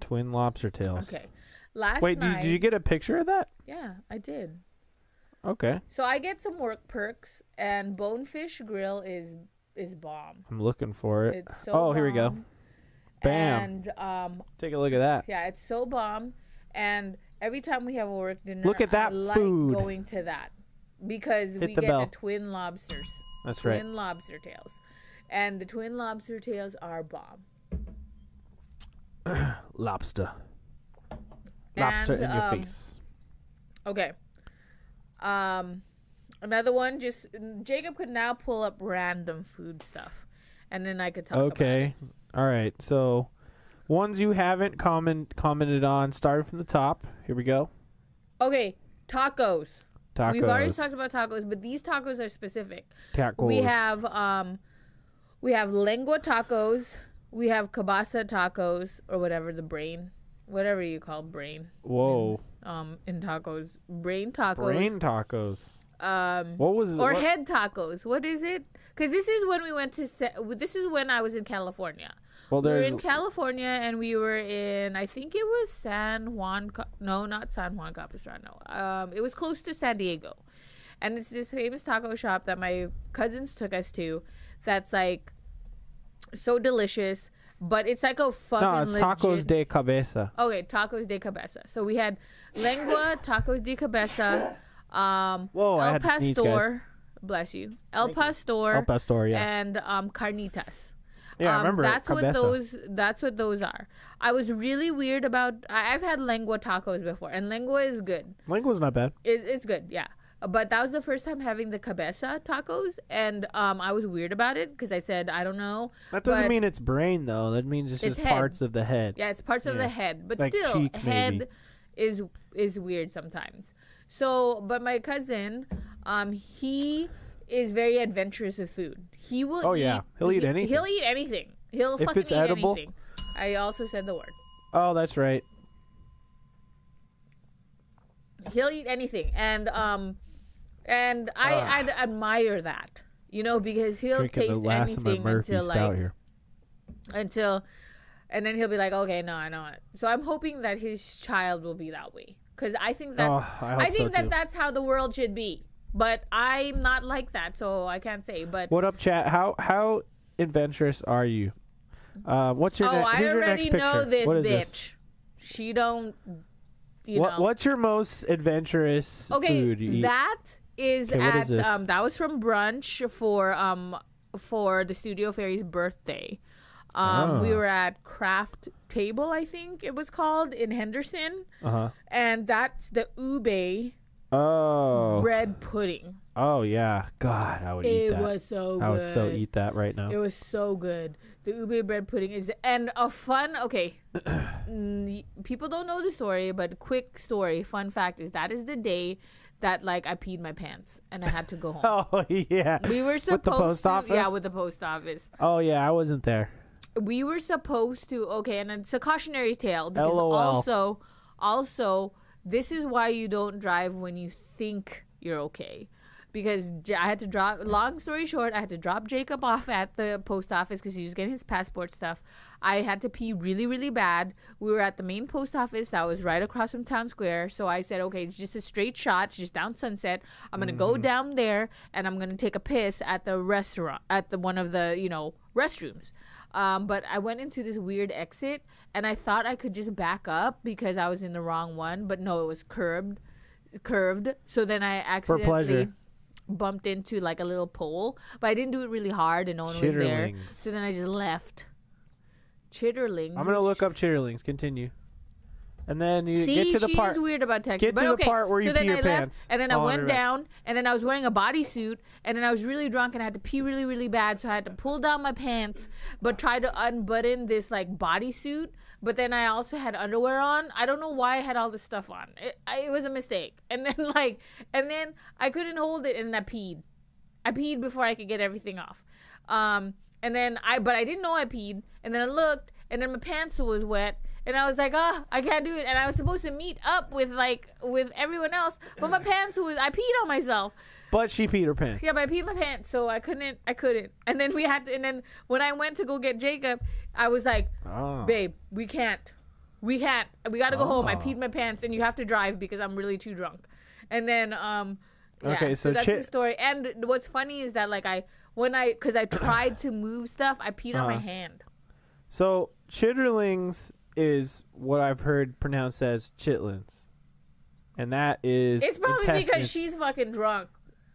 Twin lobster tails. Okay, last Wait, night. did, did you get a picture of that? Yeah, I did. Okay. So I get some work perks, and Bonefish Grill is is bomb. I'm looking for it. It's so. oh, here we go. Bam. And um, Take a look at that. yeah, it's so bomb. And every time we have a work dinner, Look at that I like food. going to that because Hit we get bell. the twin lobsters. That's right. twin lobster tails, and the twin lobster tails are bomb. Lobster. Lobster And, in your um, face. Okay. Um, another one. Just Jacob could now pull up random food stuff, and then I could talk. about it. Okay. All right. So, ones you haven't comment commented on, started from the top. Here we go. Okay. Tacos. Tacos. We've already talked about tacos, but these tacos are specific. Tacos. We have um, we have lengua tacos. We have cabeza tacos or whatever the brain, whatever you call brain. Whoa. Um, in tacos, brain tacos. Brain tacos. Um, What was or what- head tacos. What is it? Because this is when we went to. Se- this is when I was in California. Well, We were in California and we were in. I think it was San Juan. No, not San Juan Capistrano. Um, it was close to San Diego, and it's this famous taco shop that my cousins took us to. That's like so delicious, but it's like a fucking. no, it's tacos de cabeza. Okay, tacos de cabeza. So we had lengua, tacos de cabeza, um, Whoa, I El had to sneeze, guys. Pastor, bless you, El Pastor, El pastor, yeah. and um, carnitas. Yeah, I Um, remember it, that's what those. That's what those are. I was really weird about. I, I've had lengua tacos before, and lengua is good. Lingua's not bad. It, it's good, yeah. But that was the first time having the cabeza tacos, and um, I was weird about it because I said I don't know. That doesn't mean it's brain though. That means it's, It's just head. parts of the head. Yeah, it's parts of the head, but Like still, cheek, head maybe. is is weird sometimes. So, but my cousin, um, he is very adventurous with food. He will. Oh, yeah. He'll eat he- anything. He'll eat anything. He'll If fucking it's eat edible. anything. I also said the word. Oh, that's right. He'll eat anything, and um, and I. I'd admire that, you know, because he'll Drinking taste the last of my anything Murphy until like here. until and then he'll be like okay no i know it so i'm hoping that his child will be that way because i think that Oh, I hope think so, that too. that's how the world should be but i'm not like that so i can't say but What up, chat? How how adventurous are you? Uh, what's your oh ne- i who's your next already know this what is bitch this? she don't you What know what's your most adventurous okay food you eat? that is Okay, at is um that was from brunch for um for the studio fairy's birthday Um, we Oh. were at Craft Table, I think it was called in Henderson, Uh huh. and that's the ube Oh. bread pudding. Oh yeah. God, I would eat that. It was so good. I would so eat that right now. It was so good. The ube bread pudding is and a fun. Okay, Mm, people don't know the story, but quick story, fun fact is that is the day that like I peed my pants and I had to go home. Oh yeah. We were supposed With the post to, office? yeah, with the post office. Oh yeah, I wasn't there. We were supposed to, okay, and it's a cautionary tale because LOL. also, also, this is why you don't drive when you think you're okay. Because J- I had to drop. Long story short, I had to drop Jacob off at the post office because he was getting his passport stuff. I had to pee really, really bad. We were at the main post office that was right across from town square. So I said, okay, it's just a straight shot, it's just down Sunset. I'm gonna go mm-hmm. down there and I'm gonna take a piss at the restaurant, at the one of the you know restrooms. Um, but I went into this weird exit and I thought I could just back up because I was in the wrong one, but no, it was curved, curved. So then I accidentally pleasure. bumped into like a little pole, but I didn't do it really hard and no one was there. So then I just left. Chitterlings. I'm gonna look up chitterlings. Continue. And then you See, get to the she's part. weird about texture. get but to the part where so you pee your I left, pants. And then I went down, and then I was wearing a bodysuit, and then I was really drunk, and I had to pee really, really bad, so I had to pull down my pants, but try to unbutton this like bodysuit. But then I also had underwear on. I don't know why I had all this stuff on. It, I, it was a mistake. And then like, and then I couldn't hold it, and I peed. I peed before I could get everything off. Um, and then I, but I didn't know I peed. And then I looked, and then my pants was wet. And I was like, oh, I can't do it. And I was supposed to meet up with like with everyone else, but my pants was I peed on myself. But she peed her pants. Yeah, but I peed my pants, so I couldn't. I couldn't. And then we had to. And then when I went to go get Jacob, I was like, Oh. babe, we can't. We can't. We got to go home. I Oh. peed my pants, and you have to drive because I'm really too drunk. And then, um, yeah, Okay, so that's chi- the story. And what's funny is that like I when I because I tried to move stuff, I peed on my Uh-huh. hand. So chitterlings is what I've heard pronounced as chitlins, and that is It's probably because she's fucking drunk.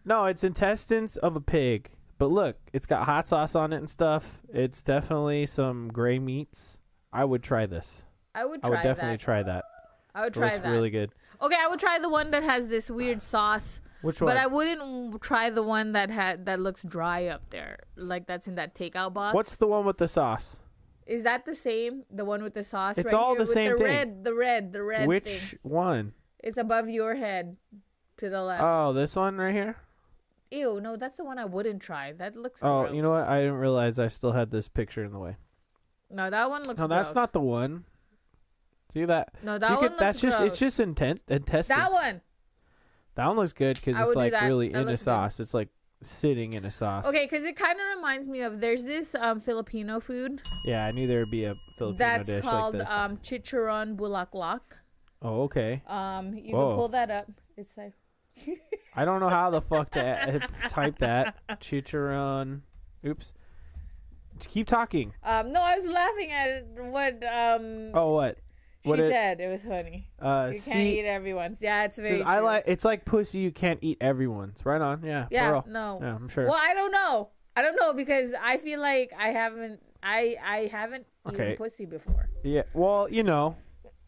No, it's intestines of a pig. But look, it's got hot sauce on it and stuff. It's definitely some gray meats. I would try this. I would I would definitely that. try that. I would It try looks that. really good. Okay, I would try the one that has this weird sauce. Which one? But I wouldn't try the one that had that looks dry up there, like that's in that takeout box. What's the one with the sauce? Is that the same? The one with the sauce? It's right all here the with same the thing. Red, the red, the red. Which thing. one? It's above your head, to the left. Oh, this one right here. Ew, no, that's the one I wouldn't try. That looks. Oh, gross. you know what? I didn't realize I still had this picture in the way. No, that one looks. No, that's gross. not the one. See that? No, that You one could- looks that's just it's just intent intestines. that one. That one looks good because it's like that. really That in a looks good. sauce. It's like sitting in a sauce. Okay, because it kind of reminds me of there's this um Filipino food Yeah, I knew there'd be a Filipino that's dish called like this. um chicharon bulaklak. oh, okay. Um, you Whoa. can pull that up. It's like I don't know how the fuck to a- type that. Chicharron. Oops. Just keep talking. um no, I was laughing at what um Oh, what? She it? said. It was funny. Uh, You can't see, eat everyone's. Yeah, it's very. says, I like. It's like pussy. You can't eat everyone's. Right on. Yeah. Yeah, no. Yeah, I'm sure. Well, I don't know. I don't know because I feel like I haven't. I I haven't Okay. eaten pussy before. Yeah. Well, you know.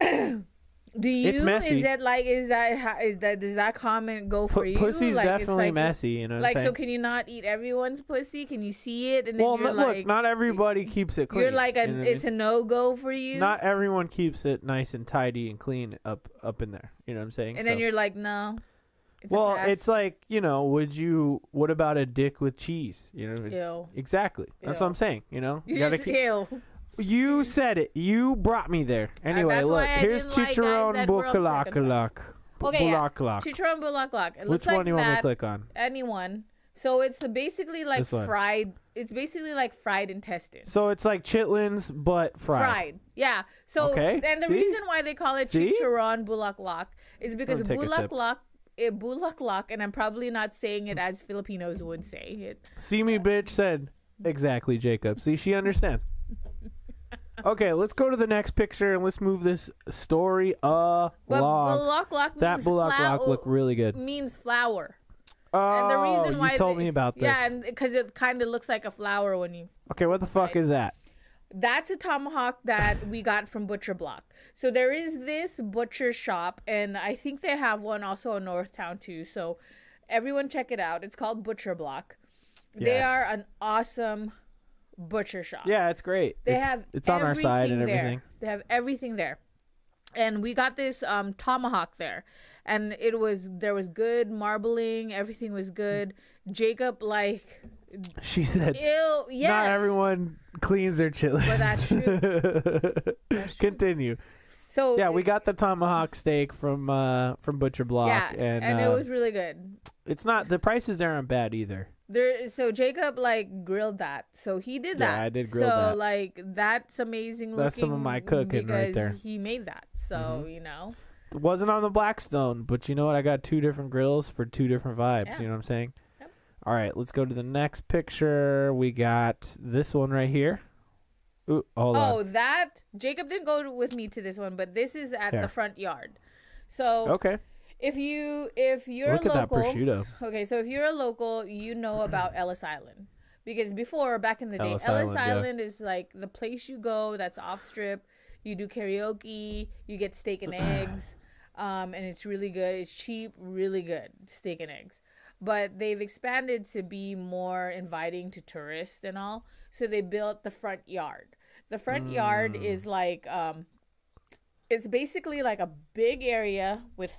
Do you? It's messy. Is that like? Is that? how- Is that? Does that comment go for Pu- you? pussy's Like, definitely like- messy. You know what Like, so can you not eat everyone's pussy? Can you see it and then well, you're n- like, look, not everybody keeps it clean. you're like a, you know what I it's mean? a no go for you. Not everyone keeps it nice and tidy and clean up up in there. You know what I'm saying? and then you're like, no. It's well, it's like you know, would you? What about a dick with cheese? You know, ew. exactly. That's Ew. what I'm saying. You know, You, gotta just keep. ew. You said it. You brought me there. Anyway, look. Here's like Chicharron that were Okay, yeah. Bulaklak. Chicharron bulaklak. It Which one like do you want me to click on? Anyone. So it's basically like fried. It's basically like fried intestines. So it's like chitlins, but fried. Fried. Yeah. So Okay, and the see? reason why they call it See? chicharron bulaklak is because take a sip. bulaklak it eh, bulaklak and I'm probably not saying it as Filipinos would say it. See me, bitch said exactly, Jacob. See, she understands. Okay, let's go to the next picture and let's move this story along. Bulaklak that means bulaklak flour- look really good. means flower. Oh, And the oh, reason why you told they- me about this. Yeah, because it kind of looks like a flower when you okay, what the fuck is that? that's a tomahawk that we got from Butcher Block. So there is this butcher shop, and I think they have one also in Northtown too. So everyone check it out. It's called Butcher Block. They are an awesome butcher shop. Yeah, it's great. They it's, have it's on our side and everything there. They have everything there. And we got this um tomahawk there. And it was there was good marbling, everything was good. Jacob like She said, ew yes. "Not everyone cleans their chili." But that's true. Continue. So Yeah, we got the tomahawk steak from uh from Butcher Block, yeah, and, and, uh, it was really good. It's not the prices there aren't bad either. There, so Jacob like grilled that. So he did Yeah, that. I did grill so, that. like that's amazing. That's some of my cooking right there. Mm-hmm. He made that. So you know, It wasn't on the Blackstone, but you know what? I got two different grills for two different vibes. Yeah. You know what I'm saying? Yep. All right, let's go to the next picture. We got this one right here. Ooh, hold Oh, on. that Jacob didn't go with me to this one, but this is at the front yard. So Okay. If you if you're Look a at that local, prosciutto. okay, so if you're a local, you know about Ellis Island because before back in the day, Ellis Ellis, Island, Island, yeah. is like the place you go that's off strip. You do karaoke, you get steak and eggs, um, and it's really good. It's cheap, really good steak and eggs. But they've expanded to be more inviting to tourists and all. So they built the front yard. The front yard Mm. is like um, it's basically like a big area with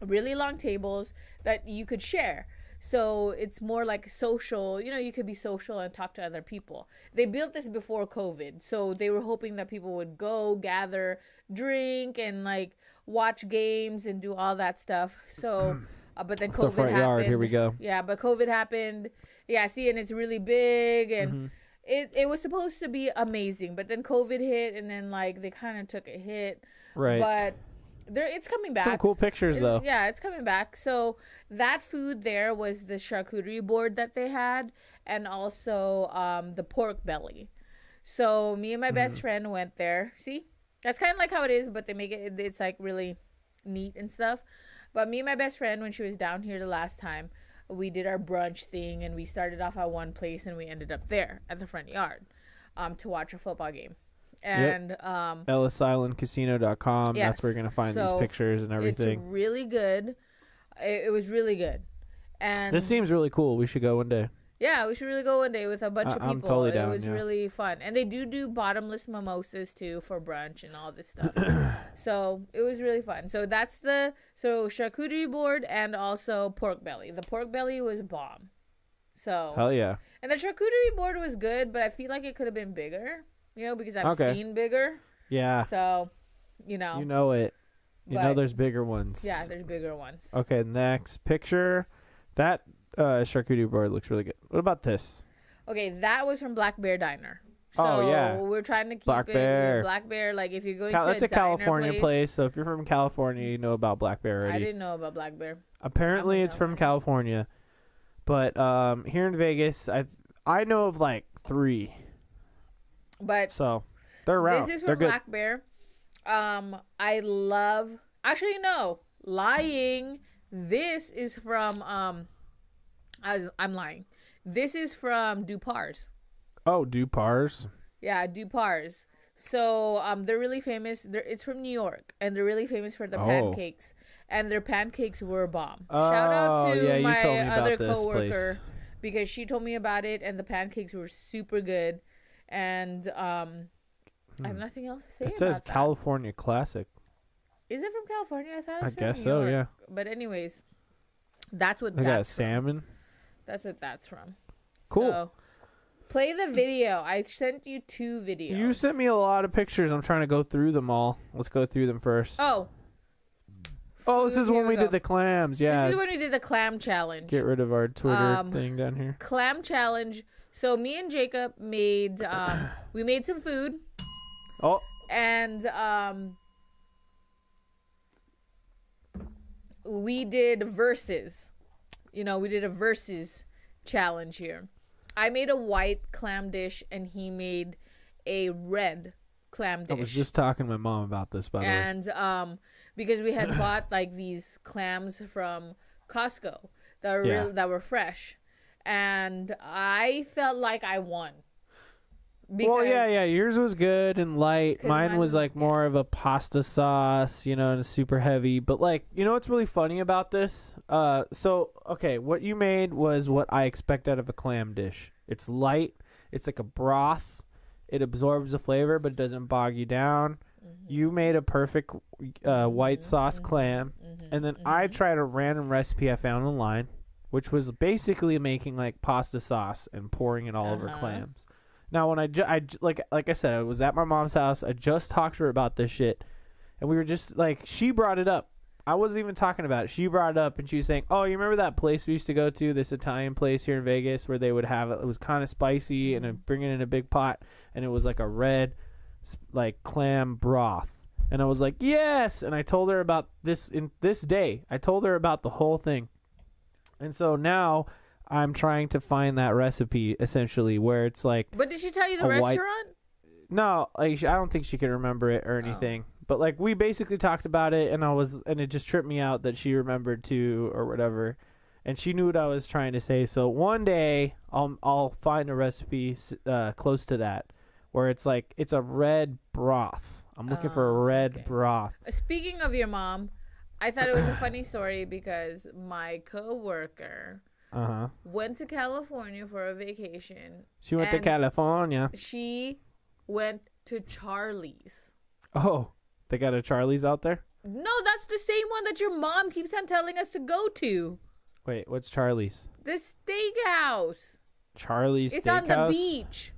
really long tables that you could share. So it's more like social, you know, you could be social and talk to other people. They built this before COVID. So they were hoping that people would go, gather, drink, and like watch games and do all that stuff. So, uh, but then COVID the front happened. yard. Here we go. Yeah, but COVID happened. Yeah, see, and it's really big and. Mm-hmm. It, it was supposed to be amazing, but then COVID hit, and then like they kind of took a hit. Right. But there, it's coming back. Some cool pictures It's- though. Yeah, it's coming back. So that food there was the charcuterie board that they had, and also um, the pork belly. So me and my Mm-hmm. best friend went there. See, that's kind of like how it is, but they make it. It's like really neat and stuff. But me and my best friend, when she was down here the last time, we did our brunch thing, and we started off at one place, and we ended up there at the front yard, um, to watch a football game. And um, EllisIslandCasino.com. Yes. That's where you're gonna find these pictures and everything. It's really good. It, it was really good. And This seems really cool. We should go one day. yeah, we should really go one day with a bunch I- of I'm people. totally it was yeah. really fun. And they do do bottomless mimosas too for brunch and all this stuff. so it was really fun. So that's the so charcuterie board and also pork belly. The pork belly was bomb. So Hell yeah. and the charcuterie board was good, but I feel like it could have been bigger. You know, because I've Okay. seen bigger. Yeah. So, you know, You know it. You know But- there's bigger ones. yeah, there's bigger ones. Okay, next picture. That uh, charcuterie board looks really good. What about this? Okay, that was from Black Bear Diner. So Oh, yeah. we're trying to keep Black it Bear. Black Bear. Like if you're going Cal- to that's a, a California diner place. So if you're from California, you know about Black Bear I already. didn't know about Black Bear. Apparently, it's from from California, but um, here in Vegas, I I know of like three. But So they're around. this is from. Black Bear. Um, I love. Actually, no, lying. This is from um, I was, I'm lying. This is from Dupar's. oh, Dupars. Yeah, Dupar's. So um, they're really famous. They're, it's from New York, and they're really famous for the Oh. pancakes. And their pancakes were bomb. Shout out Oh, to yeah, my told me about other this coworker place. because she told me about it, and the pancakes were super good. And um, I have nothing else to say. Hmm. It says that. California Classic. Is it from California? I thought I guess so, York. yeah. But anyways, that's what They got that's from. salmon. That's what that's from. Cool. So, play the video. I sent you two videos. You sent me a lot of pictures. I'm trying to go through them all. Let's go through them first. Oh, Oh, this is here when we we did the clams. Yeah. this is when we did the clam challenge. Get rid of our Twitter Um, thing down here. clam challenge. So me and Jacob made um, we made some food Oh, and um, we did verses. You know, we did a verses challenge here. I made a white clam dish and he made a red clam dish. I was just talking to my mom about this, by the way. and um because we had bought like these clams from Costco that were Yeah. real, that were fresh and I felt like I won. well, yeah, yeah. Yours was good and light. Mine mine was like more of a pasta sauce, you know, and super heavy. But like, you know what's really funny about this? Uh, so okay, what you made was what I expect out of a clam dish. It's light. It's like a broth. It absorbs the flavor, but it doesn't bog you down. You made a perfect uh, white sauce clam, and then I tried a random recipe I found online, which was basically making like pasta sauce and pouring it all over Uh-huh. clams. Now, when I, ju- I ju- like like I said, I was at my mom's house. I just talked to her about this shit, and we were just like, she brought it up. I wasn't even talking about it. She brought it up, and she was saying, "Oh, you remember that place we used to go to, this Italian place here in Vegas, where they would have it? It was kind of spicy, and it bring it in a big pot, and it was like a red, like clam broth." And I was like, "Yes!" And I told her about this in this day. I told her about the whole thing, and so now I'm trying to find that recipe essentially, where it's like But did she tell you the A white- restaurant? no, like I don't think she could remember it Oh. or anything. But like we basically talked about it, and I was, and it just tripped me out that she remembered too or whatever, and she knew what I was trying to say. So one day I'll I'll find a recipe uh, close to that, where it's like it's a red broth. I'm looking for a Oh, red okay. broth. Speaking of your mom, I thought it was a funny story because my coworker Uh huh. went to California for a vacation. She went to California. She went to Charlie's. Oh, they got a Charlie's out there. No, that's the same one that your mom keeps on telling us to go to. Wait, what's Charlie's? The steakhouse. Charlie's It's Steakhouse. on the beach.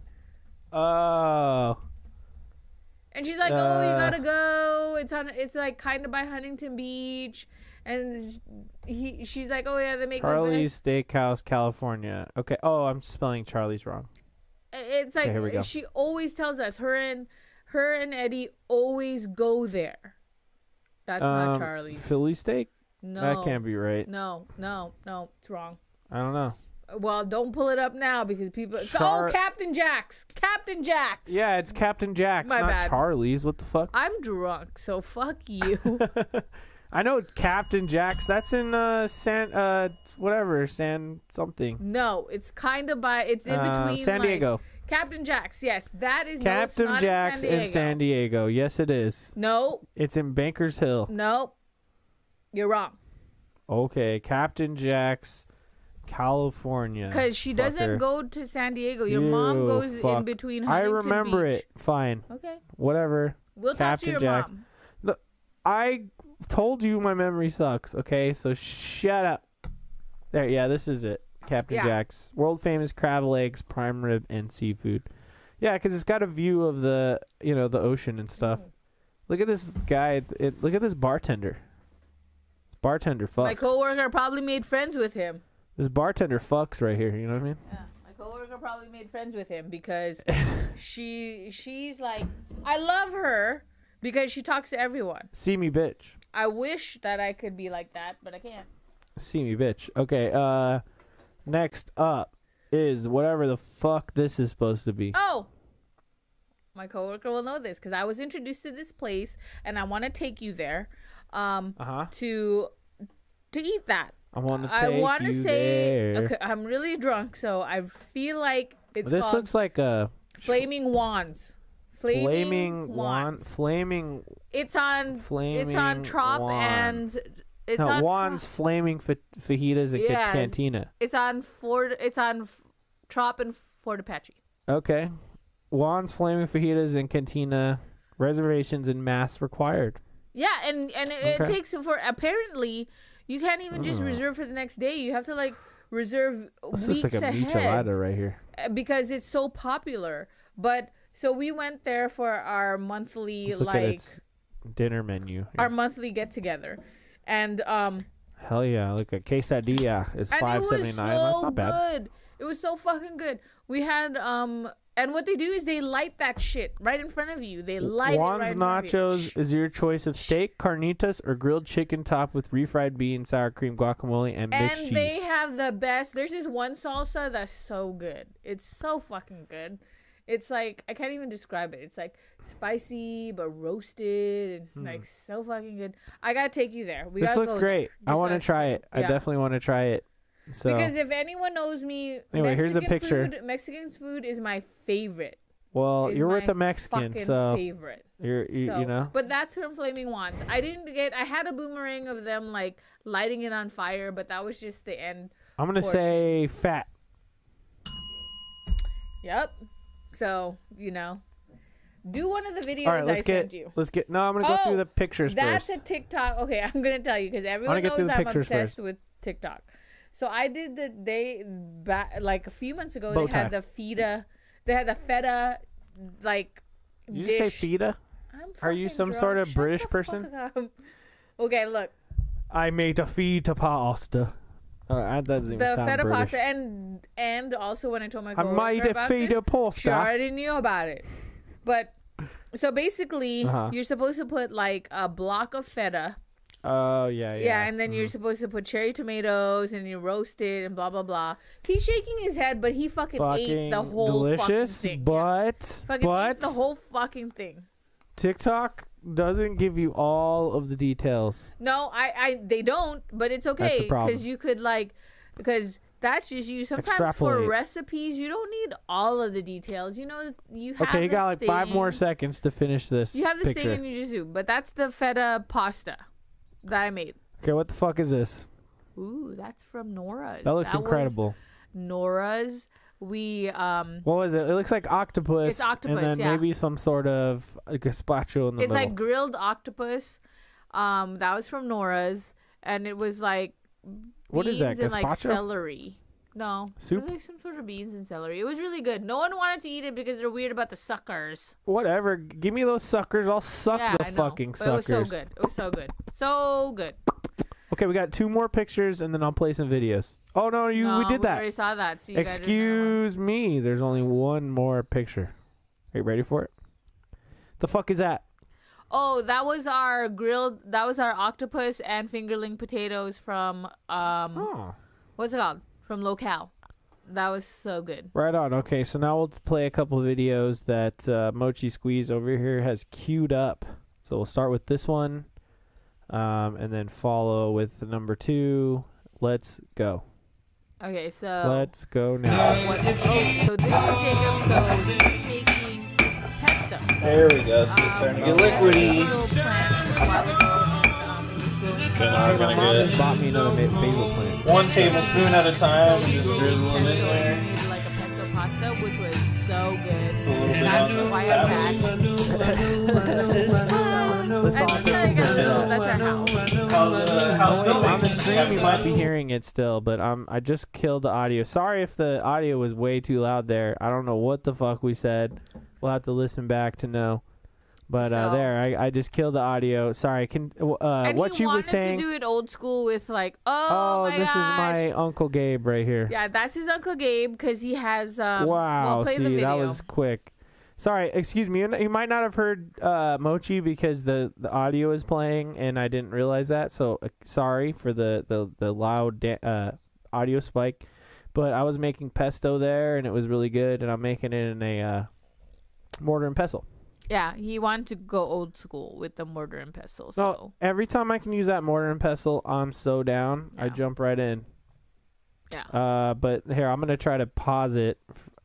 Oh, And she's like, "Oh, you Uh. gotta go. It's on. It's like kind of by Huntington Beach." And he, she's like, "Oh yeah, they make Charlie's Steakhouse, California. Okay. Oh, I'm spelling Charlie's wrong. It's like go. she always tells us. Her and her and Eddie always go there. That's not Um, Charlie's. Philly steak? No, That can't be right. No, no, no. It's wrong. I don't know. Well, don't pull it up now because people. Char- oh, Captain Jack's. Captain Jack's. Yeah, it's Captain Jack's, My not bad. Charlie's. What the fuck? I'm drunk, so fuck you. I know Captain Jack's. That's in uh San uh whatever San something. no, it's kind of by. It's in Uh, between. San like- Diego. Captain Jack's. Yes, that is. Captain no, Jack's in San in San Diego. Yes, it is. No, It's in Bankers Hill. no, you're wrong. Okay, Captain Jack's, California. Because she doesn't go to San Diego. Your mom You goes in fuck. between. I remember Beach. it. Fine. Okay, Whatever. we'll Captain talk to your mom. I told you my memory sucks. Okay, so shut up. There, yeah, this is it. Captain Yeah. Jack's world famous crab legs, prime rib, and seafood. Yeah, because it's got a view of the you know the ocean and stuff. Mm. Look at this guy. It, look at this bartender. This bartender fucks. My coworker probably made friends with him. This bartender fucks right here. You know what I mean? Yeah, my coworker probably made friends with him because she she's like I love her because she talks to everyone. See me, bitch. I wish that I could be like that, but I can't. See me, bitch. Okay. Uh, next up is whatever the fuck this is supposed to be. Oh, my coworker will know this because I was introduced to this place and I want to take you there, um, Uh huh. to to eat that. I want to I want to say, there. okay, I'm really drunk, so I feel like it's this looks like a flaming Juan's. Flaming, flaming Juan, flaming It's on. Flaming. it's on Trop Juan. and it's no, on Juan's, Trop- flaming fa- fajitas and ca- Yes. cantina. It's on Ford. It's on F- Trop and Fort Apache. Okay, Juan's, flaming fajitas and cantina. Reservations and mass required. Yeah, and and it, it takes for apparently you can't even just reserve for the next day. You have to like reserve This weeks looks like a ahead michelada right here. uh, because it's so popular. But so we went there for our monthly Let's look at like its dinner menu. here. our monthly get together, and um Hell yeah! Look at quesadilla is and five was seventy nine. so That's not bad. good. It was so fucking good. We had um. And what they do is they light that shit right in front of you. They light it Juan's right in front of you. Nachos is your choice of steak, carnitas, or grilled chicken topped with refried beans, sour cream, guacamole, and cheese. And they cheese. have the best. There's this one salsa that's so good. It's so fucking good. It's like I can't even describe it. It's like spicy but roasted and hmm. like so fucking good. I gotta take you there. We this looks go great. I want to try it. I definitely want to try it. So Because if anyone knows me, Anyway, here's a picture. Food, Mexican food is my favorite. Well, you're with a Mexican, so favorite. you're you, So, you know. But that's from Flaming Juan's. I didn't get. I had a boomerang of them like lighting it on fire, but that was just the end. I'm gonna portion. say fat. Yep. So you know, do one of the videos All right, let's I get you. let's get. No, I'm gonna go Oh, through the pictures That's first. a TikTok. Okay, I'm gonna tell you because everyone knows I'm obsessed first. with TikTok. So I did the they back like a few months ago. Bow they had the feta. They had the feta like. you say feta? Are you some sort of Shut British person? Okay, look. I made a feta pasta. Uh, that doesn't even the sound feta British. pasta and and also when I told my I made a feta this, pasta. she already knew about it. But so basically, Uh-huh. you're supposed to put like a block of feta, Oh yeah, yeah, yeah. and then Mm-hmm. you're supposed to put cherry tomatoes and you roast it and blah blah blah. He's shaking his head, but he fucking, ate the whole delicious, fucking thing. but yeah. fucking but ate the whole fucking thing. TikTok doesn't give you all of the details. No, I, I, they don't, but it's okay because you could like, because that's just you. Sometimes for recipes, you don't need all of the details. You know, you have. Okay, you got like this five more seconds to finish this You have this picture. thing and you just do, but that's the feta pasta that I made. Okay, what the fuck is this? Ooh, that's from Nora's. That looks incredible. Nora's. We um, What was it? It looks like octopus. It's octopus, and then yeah. maybe some sort of like a gazpacho in the middle. it's middle. like grilled octopus. Um, that was from Nora's, and it was like What is that, beans and, like gazpacho? celery. No, Soup? It was like some sort of beans and celery. It was really good. No one wanted to eat it because they're weird about the suckers. Whatever. Give me those suckers. I'll suck yeah, the I know. fucking But it was so good. It was so good. So good. Okay, we got two more pictures and then I'll play some videos. Oh no, you no, we did that. already saw that. So you guys. Excuse me. There's only one more picture. Are you ready for it? The fuck is that? Oh, that was our grilled. That was our octopus and fingerling potatoes from um. Oh, What's it called? From Locale. That was so good. right on. Okay, so now we'll play a couple of videos that uh, Mochi Squeeze over here has queued up. So we'll start with this one, um, and then follow with the number two. Let's go. Okay, so Let's go now. what? Oh, so this is Jacob. So he's making pesto. There we go. So it's starting to get liquidy. It was growing So now we're My gonna mom just bought me another basil plant. one tablespoon at a time and just drizzle it in there. made like a pesto pasta, which was so good. A little bit That's on the why I'm back. The I'm took trying us to get a into little. that. That's our house. How's the how's on the stream, you might be hearing it still, but um, I just killed the audio. Sorry if the audio was way too loud there. I don't know what the fuck we said. We'll have to listen back to know. But uh, So- there, I, I just killed the audio. Sorry, can uh, And what he you wanted were saying? to do it old school with like, oh, oh, my this is gosh. my uncle Gabe right here. Yeah, that's his uncle Gabe because he has. Um, wow, We'll play see the video. that was quick. Sorry, excuse me. You you might not have heard uh, Mochi because the, the audio is playing and I didn't realize that. So uh, sorry for the the the loud da- uh, audio spike. But I was making pesto there and it was really good. And I'm making it in a uh, mortar and pestle. Yeah, he wanted to go old school with the mortar and pestle. So No, every time I can use that mortar and pestle, I'm so down. I jump right in. yeah, Uh, but here I'm gonna try to pause it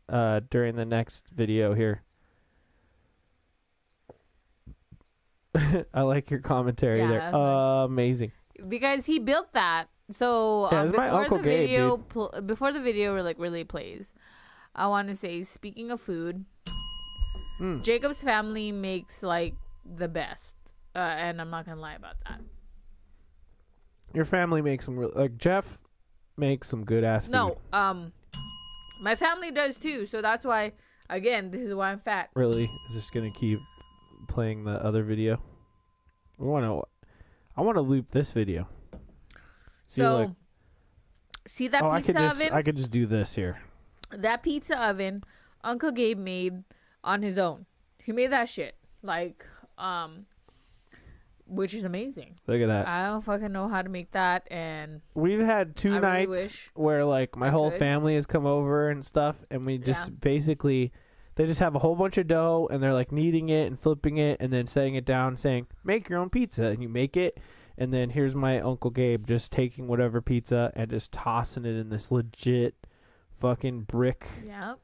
uh, during the next video here. I like your commentary Yeah, there. nice. amazing. because he built that. So Yeah, uh, before the Gabe, video, pl- before the video like really plays, I want to say, speaking of food, Mm. Jacob's family makes like the best, uh, and I'm not gonna lie about that. Your family makes some real like Jeff makes some good ass food. No, um, my family does too. So that's why, again, this is why I'm fat. really is this gonna keep playing the other video. We want to. I want to loop this video. See, So, look. see that oh, I pizza could just oven? I could just do this here. that pizza oven Uncle Gabe made on his own. He made that shit. Like, um which is amazing. Look at that. I don't fucking know how to make that and We've had two I nights wish where like my I whole could. family has come over and stuff, and we just Yeah. basically they just have a whole bunch of dough and they're like kneading it and flipping it and then setting it down, saying make your own pizza, and you make it. And then here's my uncle Gabe just taking whatever pizza and just tossing it in this legit fucking brick yeah.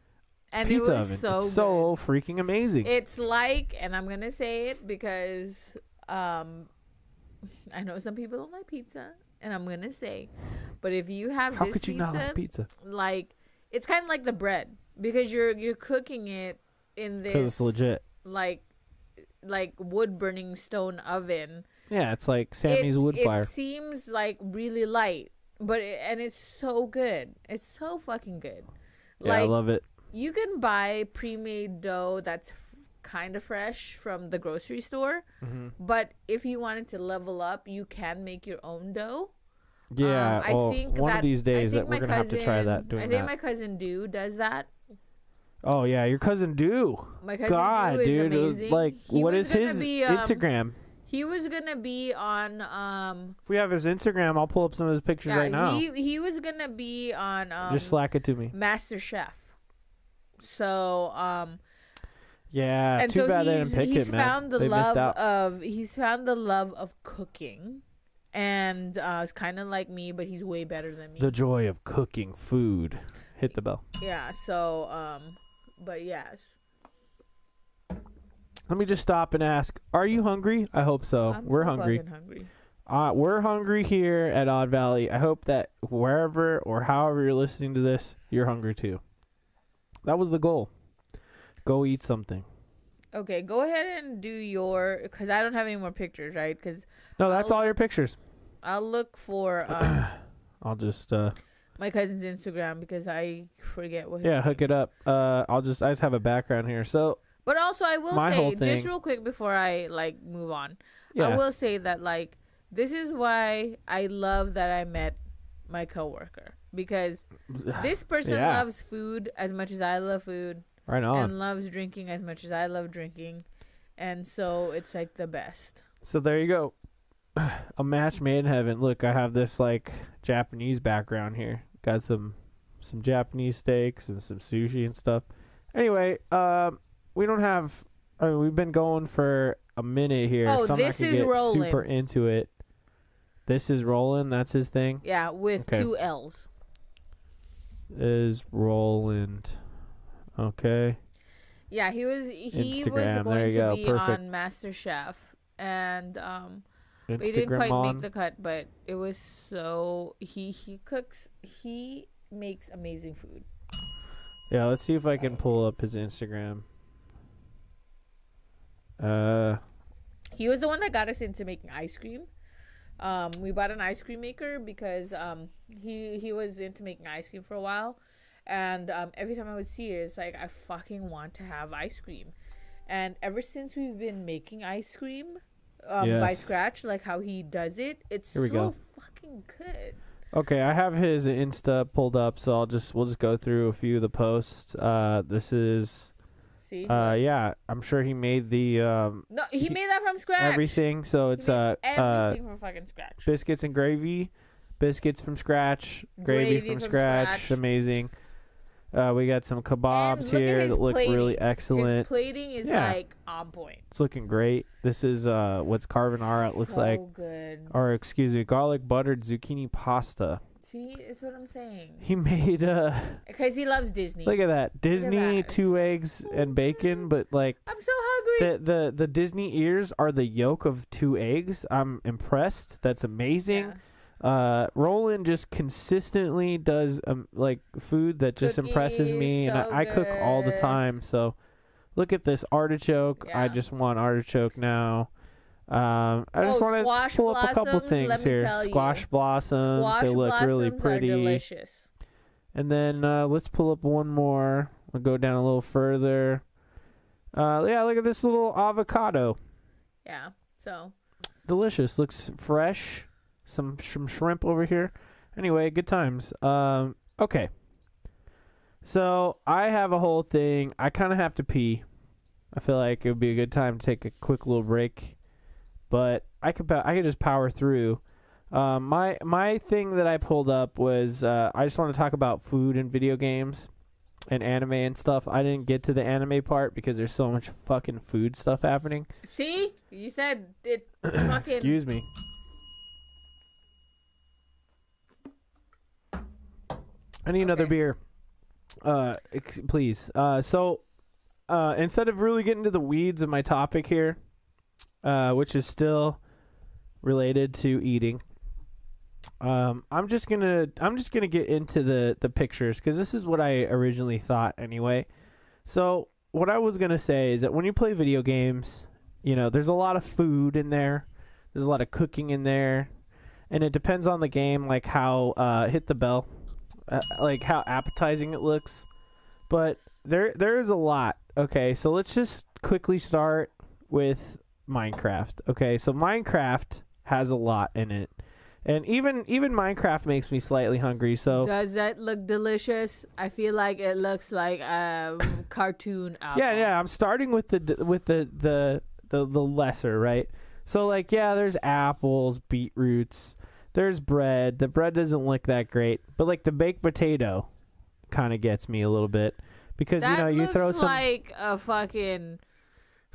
And pizza it was oven. so it's good. so freaking amazing. It's like, and I'm gonna say it because um, I know some people don't like pizza, and I'm gonna say, but if you have How this could you pizza, not like pizza? like it's kind of like the bread because you're you're cooking it in this it's legit. like like wood burning stone oven. Yeah, it's like Sammy's it, wood fire. it seems like really light, but it, and it's so good. It's so fucking good. Yeah, I love it. You can buy pre-made dough that's f- kind of fresh from the grocery store, Mm-hmm. but if you wanted to level up, you can make your own dough. Yeah, Um, I oh, think one that, of these days that we're gonna have to try that. Doing I think that. my cousin Do does that. Oh yeah, your cousin do. My cousin God, Do is dude, amazing. like He what gonna his be, um, Instagram? He was gonna be on um If we have his Instagram, I'll pull up some of his pictures right now. he he was gonna be on um Just slack it to me. Master Chef. So um Yeah, and too so bad they didn't pick he's it, man. found the they love missed out. of he's found the love of cooking. And uh it's kinda like me, but he's way better than me. the joy of cooking food. Hit the bell. yeah, so um but yes. Let me just stop and ask: Are you hungry? I hope so. I'm we're so hungry. hungry. Uh, we're hungry here at Odd Valley. I hope that wherever or however you're listening to this, you're hungry too. That was the goal. Go eat something. Okay, go ahead and do your because I don't have any more pictures, right? Because No, that's I'll all your pictures. I'll look for um, I'll just uh my cousin's Instagram because I forget what. yeah, name hook it up. Uh I'll just I just have a background here. So, But also, I will say whole just real quick before I like move on. I will say that like this is why I love that I met my coworker because this person Yeah. loves food as much as I love food right on. and loves drinking as much as I love drinking, and so it's like the best. So there you go. A match made in heaven. Look, I have this like Japanese background here. Got some some Japanese steaks and some sushi and stuff. Anyway, um we don't have I mean, we've been going for a minute here, Oh, so I'm this gonna is get rolling. super into it. This is rolling, that's his thing. Yeah, with Okay. two L's. Is Roland. Okay. Yeah, he was he Instagram, was there going you to go, be perfect. on Master Chef, and um, But he didn't quite on. make the cut, but it was so he he cooks he makes amazing food. Yeah, let's see if I can pull up his Instagram. Uh He was the one that got us into making ice cream. Um, we bought an ice cream maker because um, he he was into making ice cream for a while, and um, every time I would see it, it's like I fucking want to have ice cream. And ever since we've been making ice cream um, by scratch, like how he does it, it's so go. fucking good. Okay, I have his Insta pulled up, so I'll just we'll just go through a few of the posts. Uh, this is See, uh, yeah, I'm sure he made the um no, he, he- made that from scratch. everything. So He it's made uh uh everything from fucking scratch. biscuits and gravy, biscuits from scratch, gravy, Gravy from, from scratch. scratch. amazing. Uh, we got some kebabs look at here his that look really plating. excellent. His plating is Yeah. like on point. It's looking great. This is uh what's carbonara it looks so like, good. or excuse me, garlic buttered zucchini pasta. See, it's what I'm saying. He made uh Because he loves Disney. look at that Disney that. two eggs and bacon, but like I'm so hungry. the the the Disney ears are the yolk of two eggs. I'm impressed. That's amazing. Yeah. Uh, Roland just consistently does um like food that just impresses Cookies, me, and I, I cook all the time. So look at this artichoke. I just want artichoke now. Um, I just Oh, want to squash pull up a couple things here. tell you. Squash blossoms. Squash they look really blossoms are pretty. delicious. And then uh, let's pull up one more. We'll go down a little further. Uh, yeah, look at this little avocado. Yeah. So Delicious. Looks fresh. Some some shrimp over here. Anyway, good times. Um, okay. So I have a whole thing. I kind of have to pee. I feel like it would be a good time to take a quick little break, but I could I could just power through. Um, my my thing that I pulled up was uh, I just want to talk about food and video games and anime and stuff. I didn't get to the anime part because there's so much fucking food stuff happening. see, you said it. fucking. Excuse me. I need another beer. Uh, ex- please. Uh, so, uh, instead of really getting to the weeds of my topic here, uh, which is still related to eating, um, I'm just gonna I'm just gonna get into the the pictures because this is what I originally thought anyway. So, what I was gonna say is that when you play video games, you know, there's a lot of food in there. There's a lot of cooking in there, and it depends on the game, like how uh, hit the bell, uh, like how appetizing it looks. But there there is a lot. Okay, so let's just quickly start with Minecraft. Okay, so Minecraft has a lot in it, and even even Minecraft makes me slightly hungry. So Does that look delicious? I feel like it looks like a cartoon apple. Yeah, yeah. I'm starting with the with the the the, the lesser, right? So like, yeah, there's apples, beetroots, there's bread. The bread doesn't look that great, but like the baked potato, kind of gets me a little bit because That you know you throw some. like a fucking.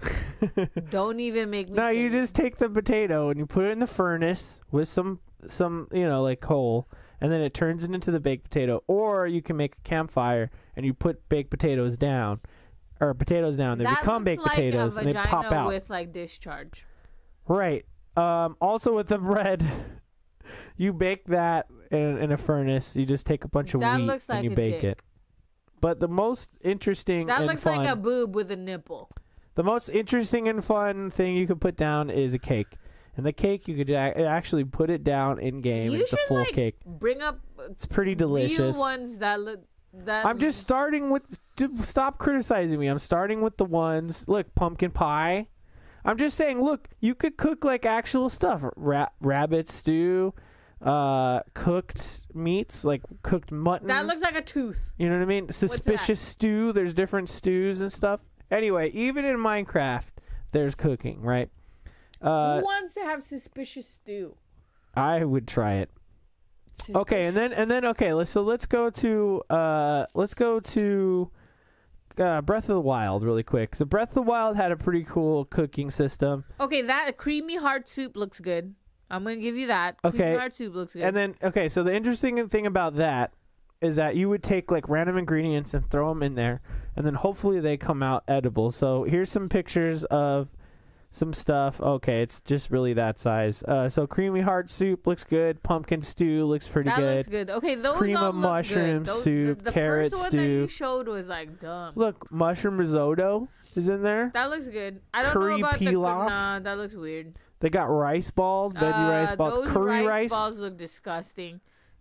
Don't even make me. no, you just take the potato and you put it in the furnace with some some you know like coal, and then it turns it into the baked potato. Or you can make a campfire and you put baked potatoes down, or potatoes down. They That become baked like potatoes and they pop out. with like discharge. Right. Um, also with the bread, you bake that in, in a furnace. You just take a bunch of That wheat looks like and you bake dick. it. But the most interesting That and looks fun, like a boob with a nipple. The most interesting and fun thing you could put down is a cake. And the cake you could actually put it down in game. You It's a should full like cake. bring up It's pretty delicious. ones that look. That I'm just starting with. Stop criticizing me. I'm starting with the ones. Look, pumpkin pie. I'm just saying. Look, you could cook like actual stuff. Ra- rabbit stew, uh, cooked meats like cooked mutton. That looks like a tooth. you know what I mean? Suspicious stew. There's different stews and stuff. Anyway, even in Minecraft, there's cooking, right? Uh, Who wants to have suspicious stew? I would try it. Okay, and then and then okay, let's so let's go to uh let's go to uh, Breath of the Wild really quick. So Breath of the Wild had a pretty cool cooking system. Okay, that creamy heart soup looks good. I'm gonna give you that. Okay. creamy heart soup looks good. And then okay, so the interesting thing about that is that you would take like random ingredients and throw them in there and then hopefully they come out edible. So here's some pictures of some stuff. Okay, it's just really that size. Uh, so creamy heart soup looks good. Pumpkin stew looks pretty that good. looks good. Okay, those Cream all of look mushroom good. Those, soup, the, the carrot first one that you stew. showed was like dumb. Look, mushroom risotto is in there. That looks good. I don't Curry know about pilaf? the nah. That looks weird. They got rice balls, veggie Uh, rice balls, curry rice, balls look disgusting.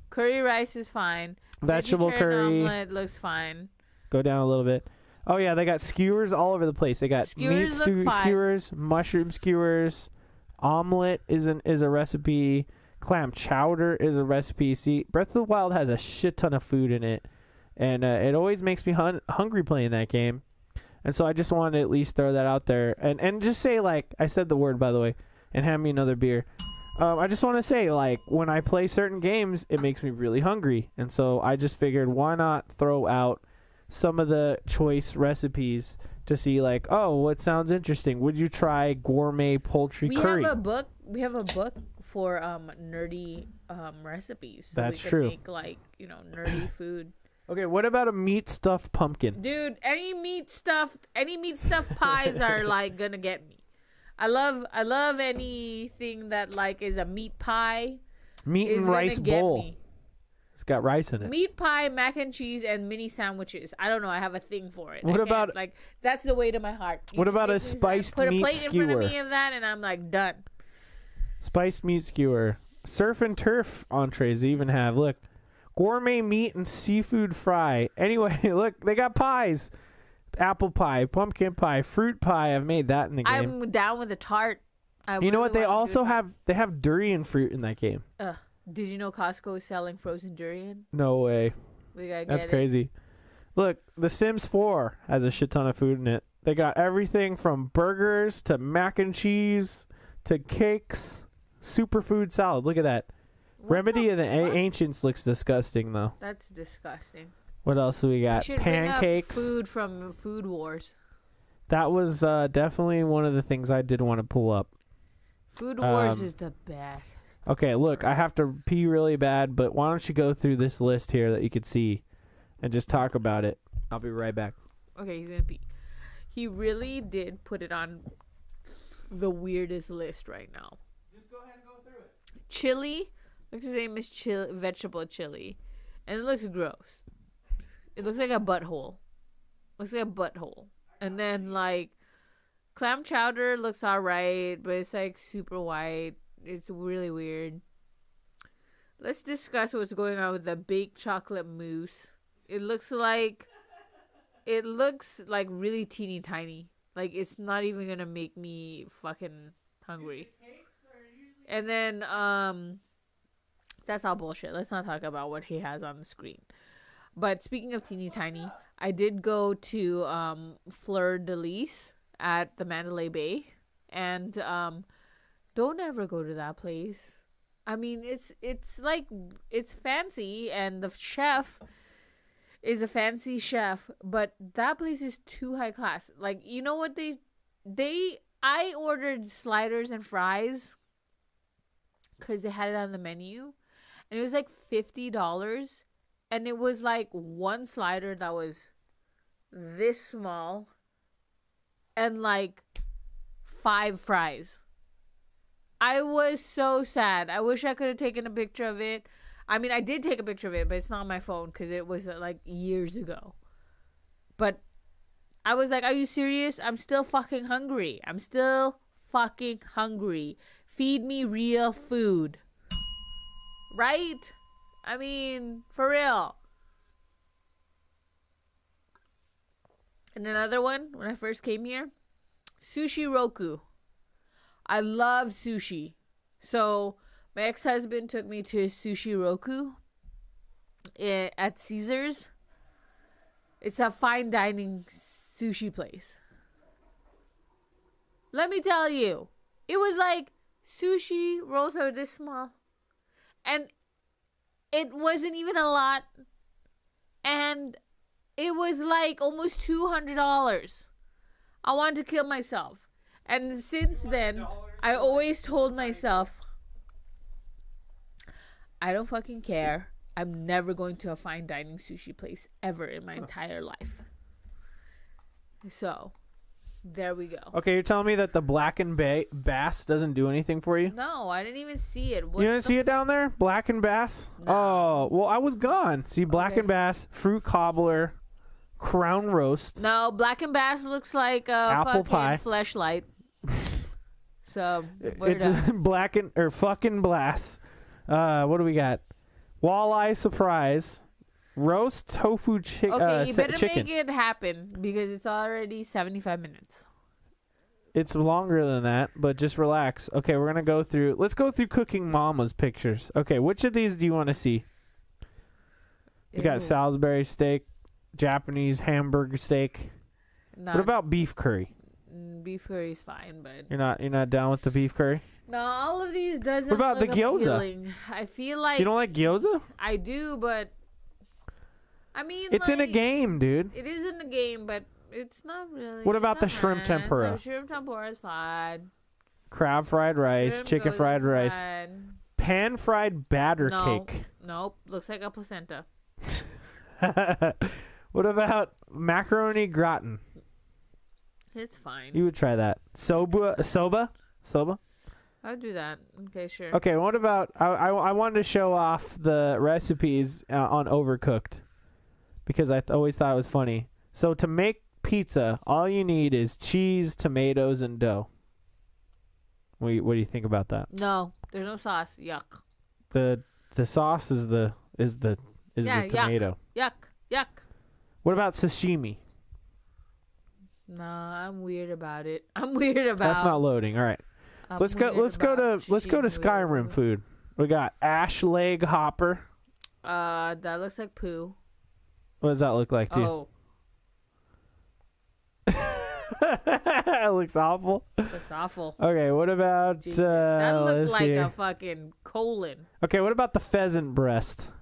Curry rice is fine. Vegetable curry. omelet looks fine. Go down a little bit. Oh yeah, they got skewers all over the place. They got meat Skewers stew skewers, mushroom skewers, omelet is an is a recipe. Clam chowder is a recipe. See, Breath of the Wild has a shit ton of food in it, and uh, it always makes me hun- hungry playing that game. And so I just wanted to at least throw that out there, and and just say like I said the word by the way, and hand me another beer. Um, I just want to say like when I play certain games, it makes me really hungry, and so I just figured why not throw out some of the choice recipes to see like oh what sounds interesting. Would you try gourmet poultry We curry? have a book. We have a book for um nerdy um recipes. So That's we true. Make like you know nerdy food. okay, what about a meat stuffed pumpkin? Dude, any meat stuffed, any meat stuffed pies are like gonna get me. I love, I love anything that like is a meat pie. Meat and rice bowl. me. It's got rice in it. Meat pie, mac and cheese, and mini sandwiches. I don't know. I have a thing for it. What can't- about- like that's the way to my heart. You What about a give me some- spiced Put a meat plate in front of me of that, and I'm like done. Spiced meat skewer. Surf and turf entrees they even have. Look, gourmet meat and seafood fry. Anyway, look, they got pies. Apple pie, pumpkin pie, fruit pie. I've made that in the game. I'm down with the tart. I you know what? They also have they have durian fruit in that game. Ugh. Did you know Costco is selling frozen durian? No way. We gotta That's get it. crazy. Look, The Sims 4 has a shit ton of food in it. They got everything from burgers to mac and cheese to cakes, superfood salad. Look at that. What Remedy of the A- fuck? Ancients looks disgusting though. That's disgusting. What else do we We got? up Pancakes. food from Food Wars. That was uh, definitely one of the things I did want to pull up. Food Wars Um, is the best. Okay, look, I have to pee really bad, but why don't you go through this list here that you could see, and just talk about it. I'll be right back. Okay, he's gonna pee. He really did put it on the weirdest list right now. Just go ahead and go through it. Chili looks the same as chili, vegetable chili, and it looks gross. It looks like a butthole. Looks like a butthole. And then like clam chowder looks alright, but it's like super white. It's really weird. Let's discuss what's going on with the baked chocolate mousse. It looks like it looks like really teeny tiny. Like it's not even gonna make me fucking hungry. And then um that's all bullshit. Let's not talk about what he has on the screen. But speaking of teeny tiny, I did go to um Fleur de Lys at the Mandalay Bay and um don't ever go to that place. I mean, it's it's like it's fancy and the chef is a fancy chef, but that place is too high class. Like, you know what they they I ordered sliders and fries cuz they had it on the menu and it was like $50 and it was like one slider that was this small and like five fries. I was so sad. I wish I could have taken a picture of it. I mean, I did take a picture of it, but it's not on my phone because it was uh, like years ago. But I was like, are you serious? I'm still fucking hungry. I'm still fucking hungry. Feed me real food. Right? I mean, for real. And another one, when I first came here, Sushi Roku. I love sushi. So my ex husband took me to Sushi Roku eh, at Caesars. It's a fine dining sushi place. Let me tell you, it was like sushi rolls are this small, and it wasn't even a lot, and it was like almost two hundred dollars. I wanted to kill myself. And since then, I always told myself, I don't fucking care. I'm never going to a fine dining sushi place ever in my entire life. So, there we go. Okay, you're telling me that the black and ba- bass doesn't do anything for you? No, I didn't even see it. What you didn't the see it down there? Black and bass? Oh, well, I was gone. See, black Okay. and bass, fruit cobbler, crown roast. No, black and bass looks like a Apple fucking pie. fleshlight. so It's black and or fucking blast. Uh, what do we got? Walleye surprise, roast tofu chi- Okay, uh, you better chicken. make it happen because it's already seventy-five minutes. It's longer than that, but just relax. Okay, we're gonna go through. Let's go through Cooking Mama's pictures. Okay, which of these do you want to see? You Ew. got Salisbury steak, Japanese hamburger steak. No, What about beef curry? mm, beef curry is fine, but You're not you're not down with the beef curry? no, all of these doesn't. What about the gyoza? appealing. I feel like You don't like gyoza? I do, but I mean, It's in a game, dude. It is in the game, but it's not really. What about the shrimp tempura? The shrimp tempura is fine. Crab fried rice, Shrimp chicken fried rice, fine. pan fried batter No. cake. Nope, looks like a placenta. what about macaroni gratin? It's fine. You would try that. Soba, soba, soba. I'll do that. Okay, sure. Okay. What about? I, I, I wanted to show off the recipes uh, on Overcooked because I th- always thought it was funny. So to make pizza, all you need is cheese, tomatoes, and dough. What do you, what do you think about that? No, there's no sauce. Yuck. The the sauce is the is the is Yeah, the tomato. Yuck. Yuck. What about sashimi? Nah, I'm weird about it. I'm weird about. That's not loading. All right. I'm let's go. Let's go to. Let's go to. Skyrim food. We got ash leg hopper. Uh, that looks like poo. What does that look like to you? Oh, it looks awful. that's awful. Okay, what about Jesus. uh, that looked let's like see. a fucking colon. Okay, what about the pheasant breast?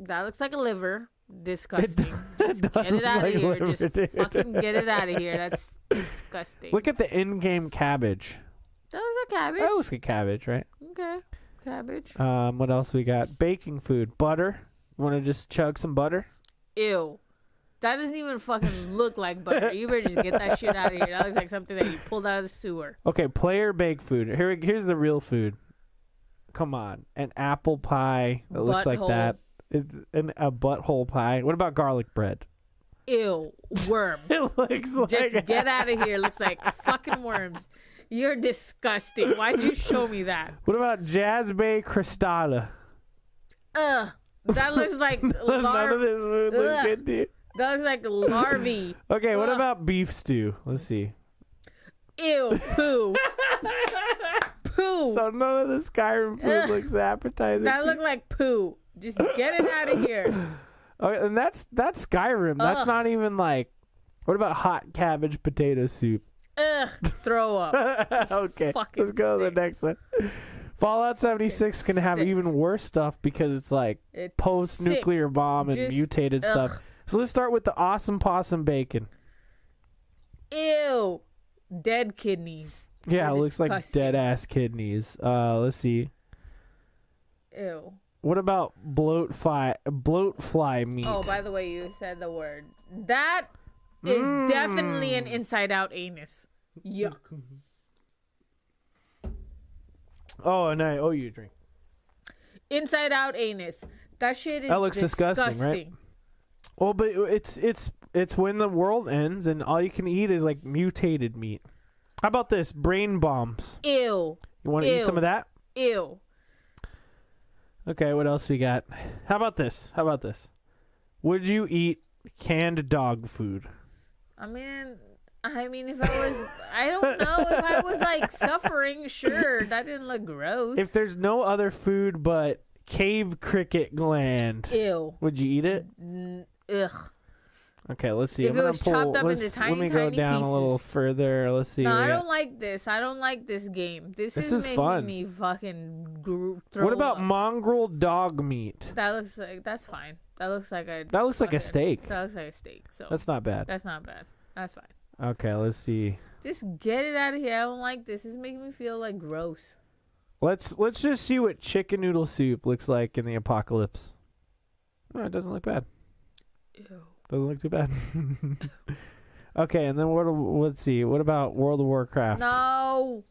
That looks like a liver. Disgusting. It Just does get it look out like of here. liver, Just dude. fucking get it out of here. That's disgusting. Look at the in-game cabbage. that was a cabbage. That looks like cabbage, right? Okay, cabbage. Um, what else we got? Baking food, butter. Want to just chug some butter? Ew. That doesn't even fucking look like butter. You better just get that shit out of here. That looks like something that you pulled out of the sewer. Okay, player baked food. Here, here's the real food. Come on, an apple pie that looks like Butthole. that. Is an, a butthole pie. What about garlic bread? Ew. Worm. It looks like Just get out of here. Looks like fucking worms. You're disgusting. Why'd you show me that? What about Jazbay Crostata? Ugh. That looks like None of this food looks Ugh. good to you. That looks like larvae. Okay, what Ugh. about beef stew? Let's see. Ew. Poo. Poo. So none of the Skyrim food Ugh. looks appetizing. that to looked like poo. Just get it out of here. Okay, and that's that's Skyrim. That's Ugh. not even like. What about hot cabbage potato soup? Ugh. Throw up. okay, Fucking let's go to sick. the next one. Fallout 76 can have sick. even worse stuff because it's like It's post nuclear bomb and Just- mutated stuff. So let's start with the awesome possum bacon. Ew. Dead kidneys. Yeah, it They're looks like dead ass kidneys. Uh, let's see. Ew. What about bloat fly bloat fly meat? Oh, by the way, you said the word. That is definitely Mm. an inside out anus. Yuck. oh, and I owe you a drink. Inside out anus. That shit is That looks disgusting, right? Well, but it's it's it's when the world ends and all you can eat is like mutated meat. How about this brain bombs? Ew. You want to eat some of that? Ew. Okay, what else we got? How about this? How about this? Would you eat canned dog food? I mean, I mean, if I was, I don't know if I was like suffering. Sure, that didn't look gross. If there's no other food but cave cricket gland, Ew. would you eat it? N- Ugh. Okay, let's see. If I'm it was pull. chopped up into let tiny, me go tiny down a little further. Let's see. No, I don't like this. I don't like this game. This, This is, is making fun. me fucking gr- throw What about up. mongrel dog meat? That looks like that's fine. That looks like a. That looks like a steak. That looks like a steak. So That's not bad. that's not bad. That's fine. Okay, let's see. Just get it out of here. I don't like this. This is making me feel like gross. Let's let's just see what chicken noodle soup looks like in the apocalypse. Oh, it doesn't look bad. Ew. Doesn't look too bad. okay, and then what? Let's see. What about World of Warcraft? No.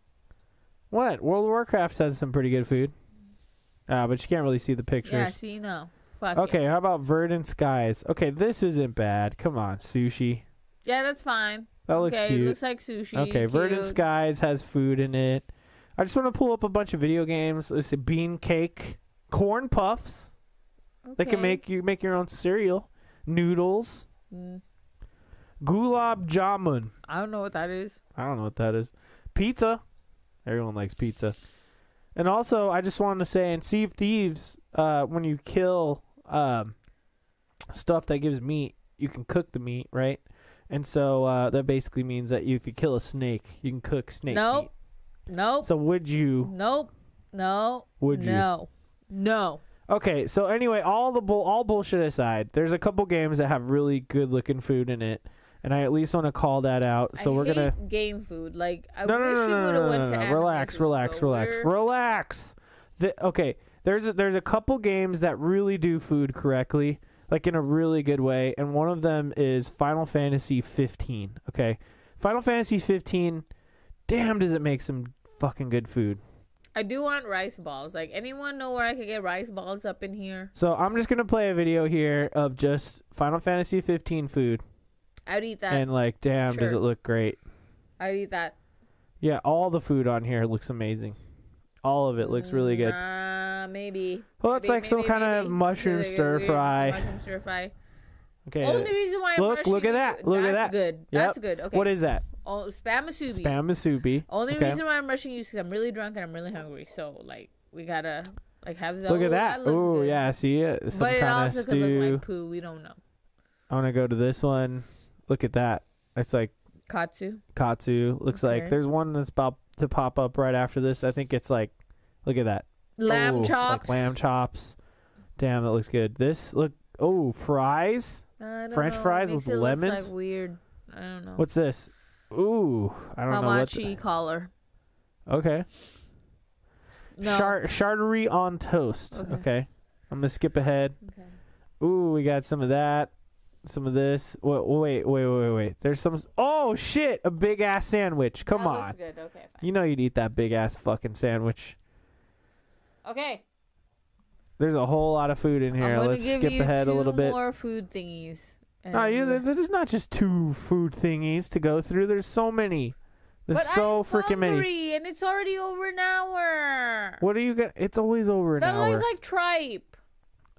What? World of Warcraft has some pretty good food. Uh, but you can't really see the pictures. Yeah. See, no. Fuck okay, it. how about Verdant Skies? Okay, this isn't bad. Come on, sushi. Yeah, that's fine. That looks okay, cute. looks like sushi. Okay, Verdant. Skies has food in it. I just want to pull up a bunch of video games. Let's see, bean cake, corn puffs. They can make you make your own cereal, noodles, Mm, gulab jamun. I don't know what that is. I don't know what that is. Pizza. Everyone likes pizza. And also, I just wanted to say in Sea of Thieves, uh, when you kill um, stuff that gives meat, you can cook the meat, right? And so uh, that basically means that you, if you kill a snake, you can cook snake Nope. Nope. meat. So would you? nope. No. Would you? No. No. Okay, so anyway, all the bull, all bullshit aside, there's a couple games that have really good looking food in it, and I at least want to call that out. So I we're gonna game food. Like I no, no, wish no, you no, would no, have no, went no, to no. anime Relax, relax, relax, relax. The, okay, there's a, there's a couple games that really do food correctly, like in a really good way, and one of them is Final Fantasy 15. Okay, Final Fantasy 15. Damn, does it make some fucking good food? I do want rice balls. Like anyone know where I could get rice balls up in here? So I'm just gonna play a video here of just Final Fantasy 15 food, I'd eat that. and like, damn, does it look great? I'd eat that. Yeah, all the food on here looks amazing. All of it looks really good. Uh, maybe. Well, it's Maybe, like some kind of mushroom a stir fry. Mushroom stir fry. Okay. Only reason why I'm Look, look at that. Look at that's that. good. Yep. That's good. Okay. What is that? Oh, spam asubi. Spam masubi. Only okay. reason why I'm rushing you is because I'm really drunk and I'm really hungry. So like we gotta like have the. Look at that. looks Oh yeah, see it. Some But it kind of also could look stew. like poo. We don't know. I want to go to this one. Look at that. It's like Katsu. katsu. Looks like there's one that's about to pop up right after this. I think it's like, look at that. Lamb Oh, chops. Like lamb chops. Damn, that looks good. This look. Oh, fries. I don't French know, fries with it look lemons? Like weird. I don't know. What's this? Ooh, I don't know what. Hamachi The, collar. okay. No. Char- charcuterie on toast. Okay. Okay. I'm gonna skip ahead. Okay. Ooh, we got some of that. Some of this. Wait, wait, wait, wait, wait. There's some. Oh shit! A big ass sandwich. Come That on. looks good. Okay, fine. You know you'd eat that big ass fucking sandwich. Okay. There's a whole lot of food in here. Let's skip ahead a little bit. more food thingies. No, you, there's not just two food thingies to go through. There's so many. There's but so freaking many. hungry, and it's already over an hour. What are you gonna? It's always over an that hour. That looks like tripe,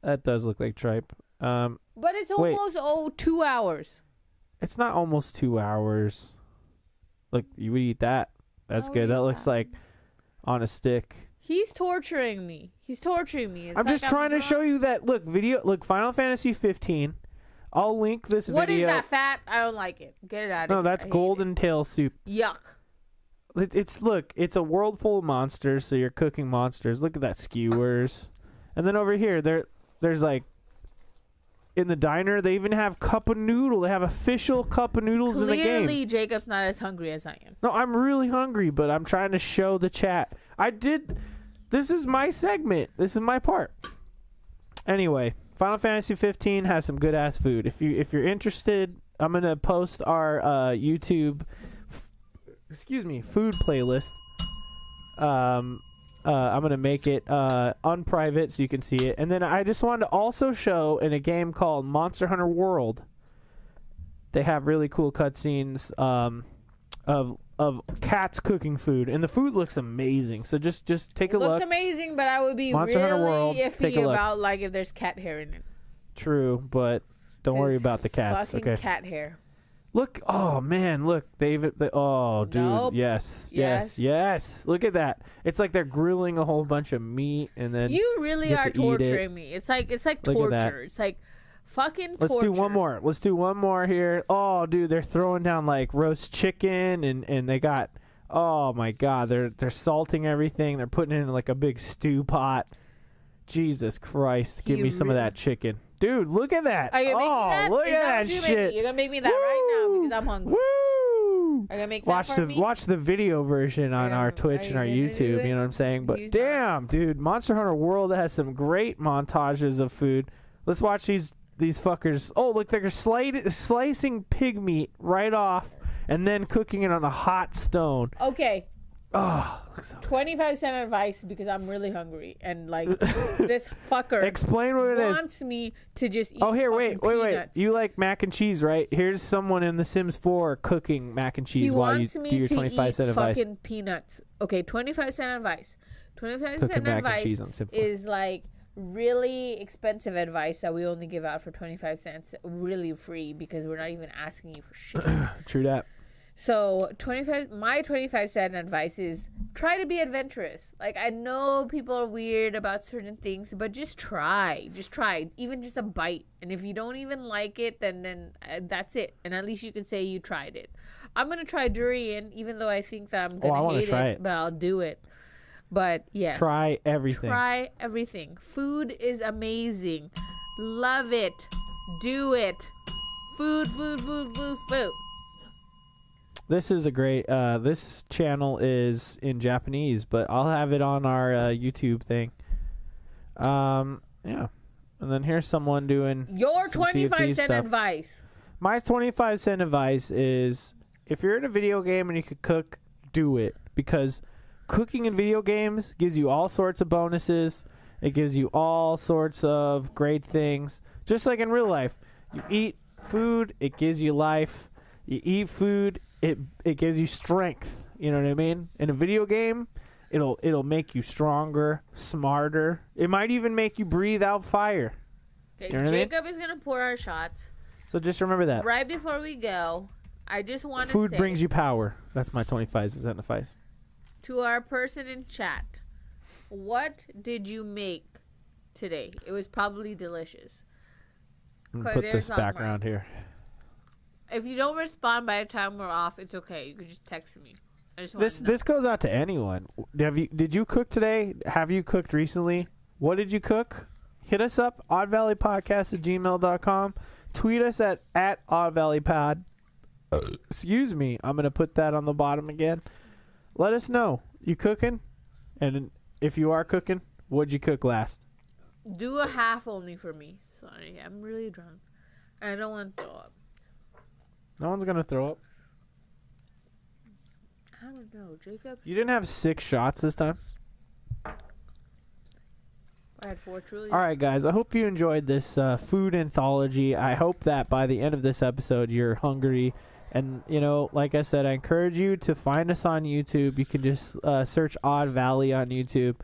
that does look like tripe. Um, but it's Wait. almost oh two hours. it's not almost two hours. Look, you would eat that. That's good. That eat looks that. like on a stick. He's torturing me. He's torturing me. It's I'm like just trying to show you that. Look, video. Look, Final Fantasy 15. I'll link this What video. What is that fat? I don't like it. Get it out of here. No, here. that's golden tail soup. Yuck. It- It's look, it's a world full of monsters, so you're cooking monsters. Look at that skewers, and then over here there, there's like in the diner they even have cup of noodle. They have official cup of noodles in the game. Clearly, Jacob's not as hungry as I am. No, I'm really hungry, but I'm trying to show the chat. I did. This is my segment. This is my part. Anyway, Final Fantasy 15 has some good ass food. If you if you're interested, I'm gonna post our uh, YouTube, f- excuse me, food playlist. Um, uh, I'm gonna make it uh, unprivate so you can see it, and then I just wanted to also show in a game called Monster Hunter World. They have really cool cutscenes. Um, of of cats cooking food, and the food looks amazing. So just just take a Looks look. Looks amazing, but I would be Monster really Hunter World, iffy take a look. about like if there's cat hair in it. True, but don't worry about the cats. Okay. cat hair. Look, oh man, look, David. The, oh, dude, Nope. yes, Yes. yes, yes. Look at that. It's like they're grilling a whole bunch of meat, and then You really get are to eat it. torturing me. It's like it's like Look at that. torture. It's like fucking. Let's do one torture. more. Let's do one more here. Oh, dude, they're throwing down like roast chicken, and and they got. Oh my God, they're they're salting everything. They're putting it in like a big stew pot. Jesus Christ, give You me some of really- that chicken, dude. Look at that. Are you oh, that? look Is at that what you're making? shit. You're gonna make me that right now Woo! because I'm hungry. Woo! Are you gonna make Watch that the me? watch the video version on Yeah, our Twitch and you our gonna do YouTube. it? You know what I'm saying? But Use that. damn, dude, Monster Hunter World has some great montages of food. Let's watch these these fuckers. Oh, look, they're slight, slicing pig meat right off and then cooking it on a hot stone. Okay, Oh, looks so. 25 cent advice because I'm really hungry and like this fucker Explain what it is. wants me to just eat Oh, here, wait, wait, wait. peanuts. You like mac and cheese, right? Here's someone in The Sims 4 cooking mac and he cheese while you do your to 25 eat cent advice. fucking peanuts. Okay, 25 cent advice. 25 Cooking cent advice cheese on Sim 4. is like really expensive advice that we only give out for 25 cents really free because we're not even asking you for shit. True that. So 25 my 25 cent advice is try to be adventurous. Like I know people are weird about certain things, but just try. Just try, even just a bite. And if you don't even like it, then then uh, that's it. And at least you can say you tried it. I'm going to try durian even though I think that I'm going Oh, I to hate try it, it. but I'll do it. But yes. Try everything. Try everything. Food is amazing. Love it. Do it. Food, food, food, food, food. This is a great. Uh, this channel is in Japanese, but I'll have it on our uh, YouTube thing. Um, yeah, and then here's someone doing Your twenty five cent stuff. advice. my 25 cent advice is if you're in a video game and you could cook, do it because cooking in video games gives you all sorts of bonuses. It gives you all sorts of great things. Just like in real life, you eat food, it gives you life. You eat food, it it gives you strength. You know what I mean? In a video game, it'll it'll make you stronger, smarter. It might even make you breathe out fire. Okay, You know what I mean? Jacob is gonna pour our shots. So just remember that. Right before we go, I just want to Food say brings you power. That's my 25 cent advice. to our person in chat, what did you make today? It was probably delicious. Put this background here. If you don't respond by the time we're off, it's okay. You can just text me. I just want This this goes out to anyone. Have you did you cook today? Have you cooked recently? What did you cook? Hit us up, Odd Valley Podcast at gmail.com. Tweet us at, at Odd Valley Pod. Excuse me. I'm going to put that on the bottom again. Let us know. You cooking? And if you are cooking, what'd you cook last? Do a half only for me. Sorry, I'm really drunk. I don't want to throw up. No one's gonna throw up. I don't know, Jacob. You didn't have six shots this time. I had four truly. All right, guys. I hope you enjoyed this uh, food anthology. I hope that by the end of this episode, you're hungry. And, you know, like I said, I encourage you to find us on YouTube. You can just uh, search Odd Valley on YouTube.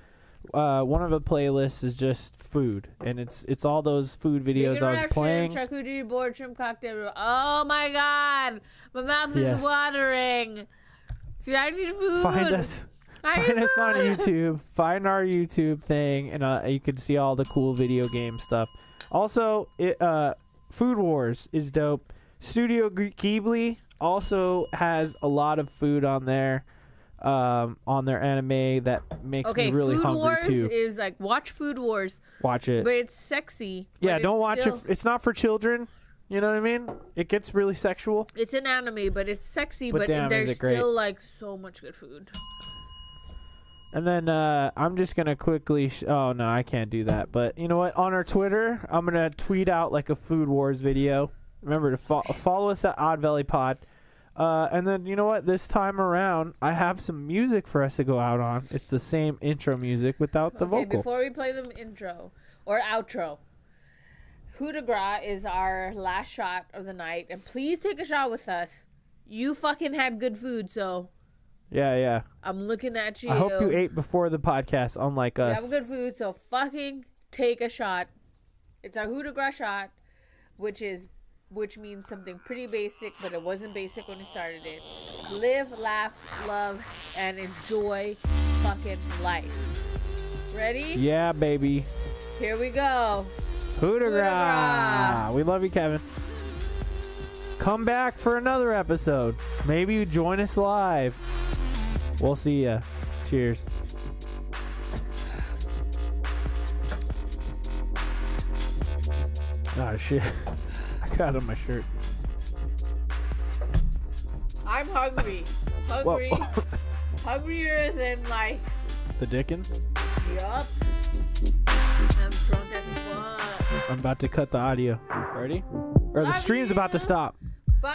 Uh, one of the playlists is just food, and it's it's all those food videos I was playing. Shrimp, charcuterie board, shrimp cocktail. Oh my god, my mouth is Yes. watering. See, I need food. Find us, I find us on. YouTube. Find our YouTube thing, and uh, you can see all the cool video game stuff. Also, it, uh, Food Wars is dope. Studio Ghibli also has a lot of food on there, um, on their anime that makes Okay, me really Food hungry Wars too. is like watch Food Wars, Watch it. but it's sexy. yeah, don't watch still, it. It's not for children. You know what I mean? It gets really sexual. It's an anime, but it's sexy. But But, damn, there's still like so much good food. And then uh, I'm just gonna quickly. Sh- oh no, I can't do that. But you know what? On our Twitter, I'm gonna tweet out like a Food Wars video. Remember to fo- follow us at Odd Valley Pod. Uh, and then you know what? This time around, I have some music for us to go out on. It's the same intro music without the okay, vocal. before we play the intro or outro, Coup de grace is our last shot of the night, and please take a shot with us. You fucking had good food, so yeah, yeah. I'm looking at you. I hope you ate before the podcast, unlike You us. have good food, so fucking take a shot. It's our coup de grace shot, which is which means something pretty basic, but it wasn't basic when we started it. Live, laugh, love, and enjoy fucking life. Ready? yeah, baby. Here we go. Hooter Hoorah. We love you, Kevin. Come back for another episode. Maybe you join us live. We'll see ya. Cheers. Oh shit. Got on my shirt. I'm hungry. Hungry. Hungrier than like the Dickens. yup. I'm drunk as fuck. I'm about to cut the audio. Ready? Or the Love stream's about to stop. Bye.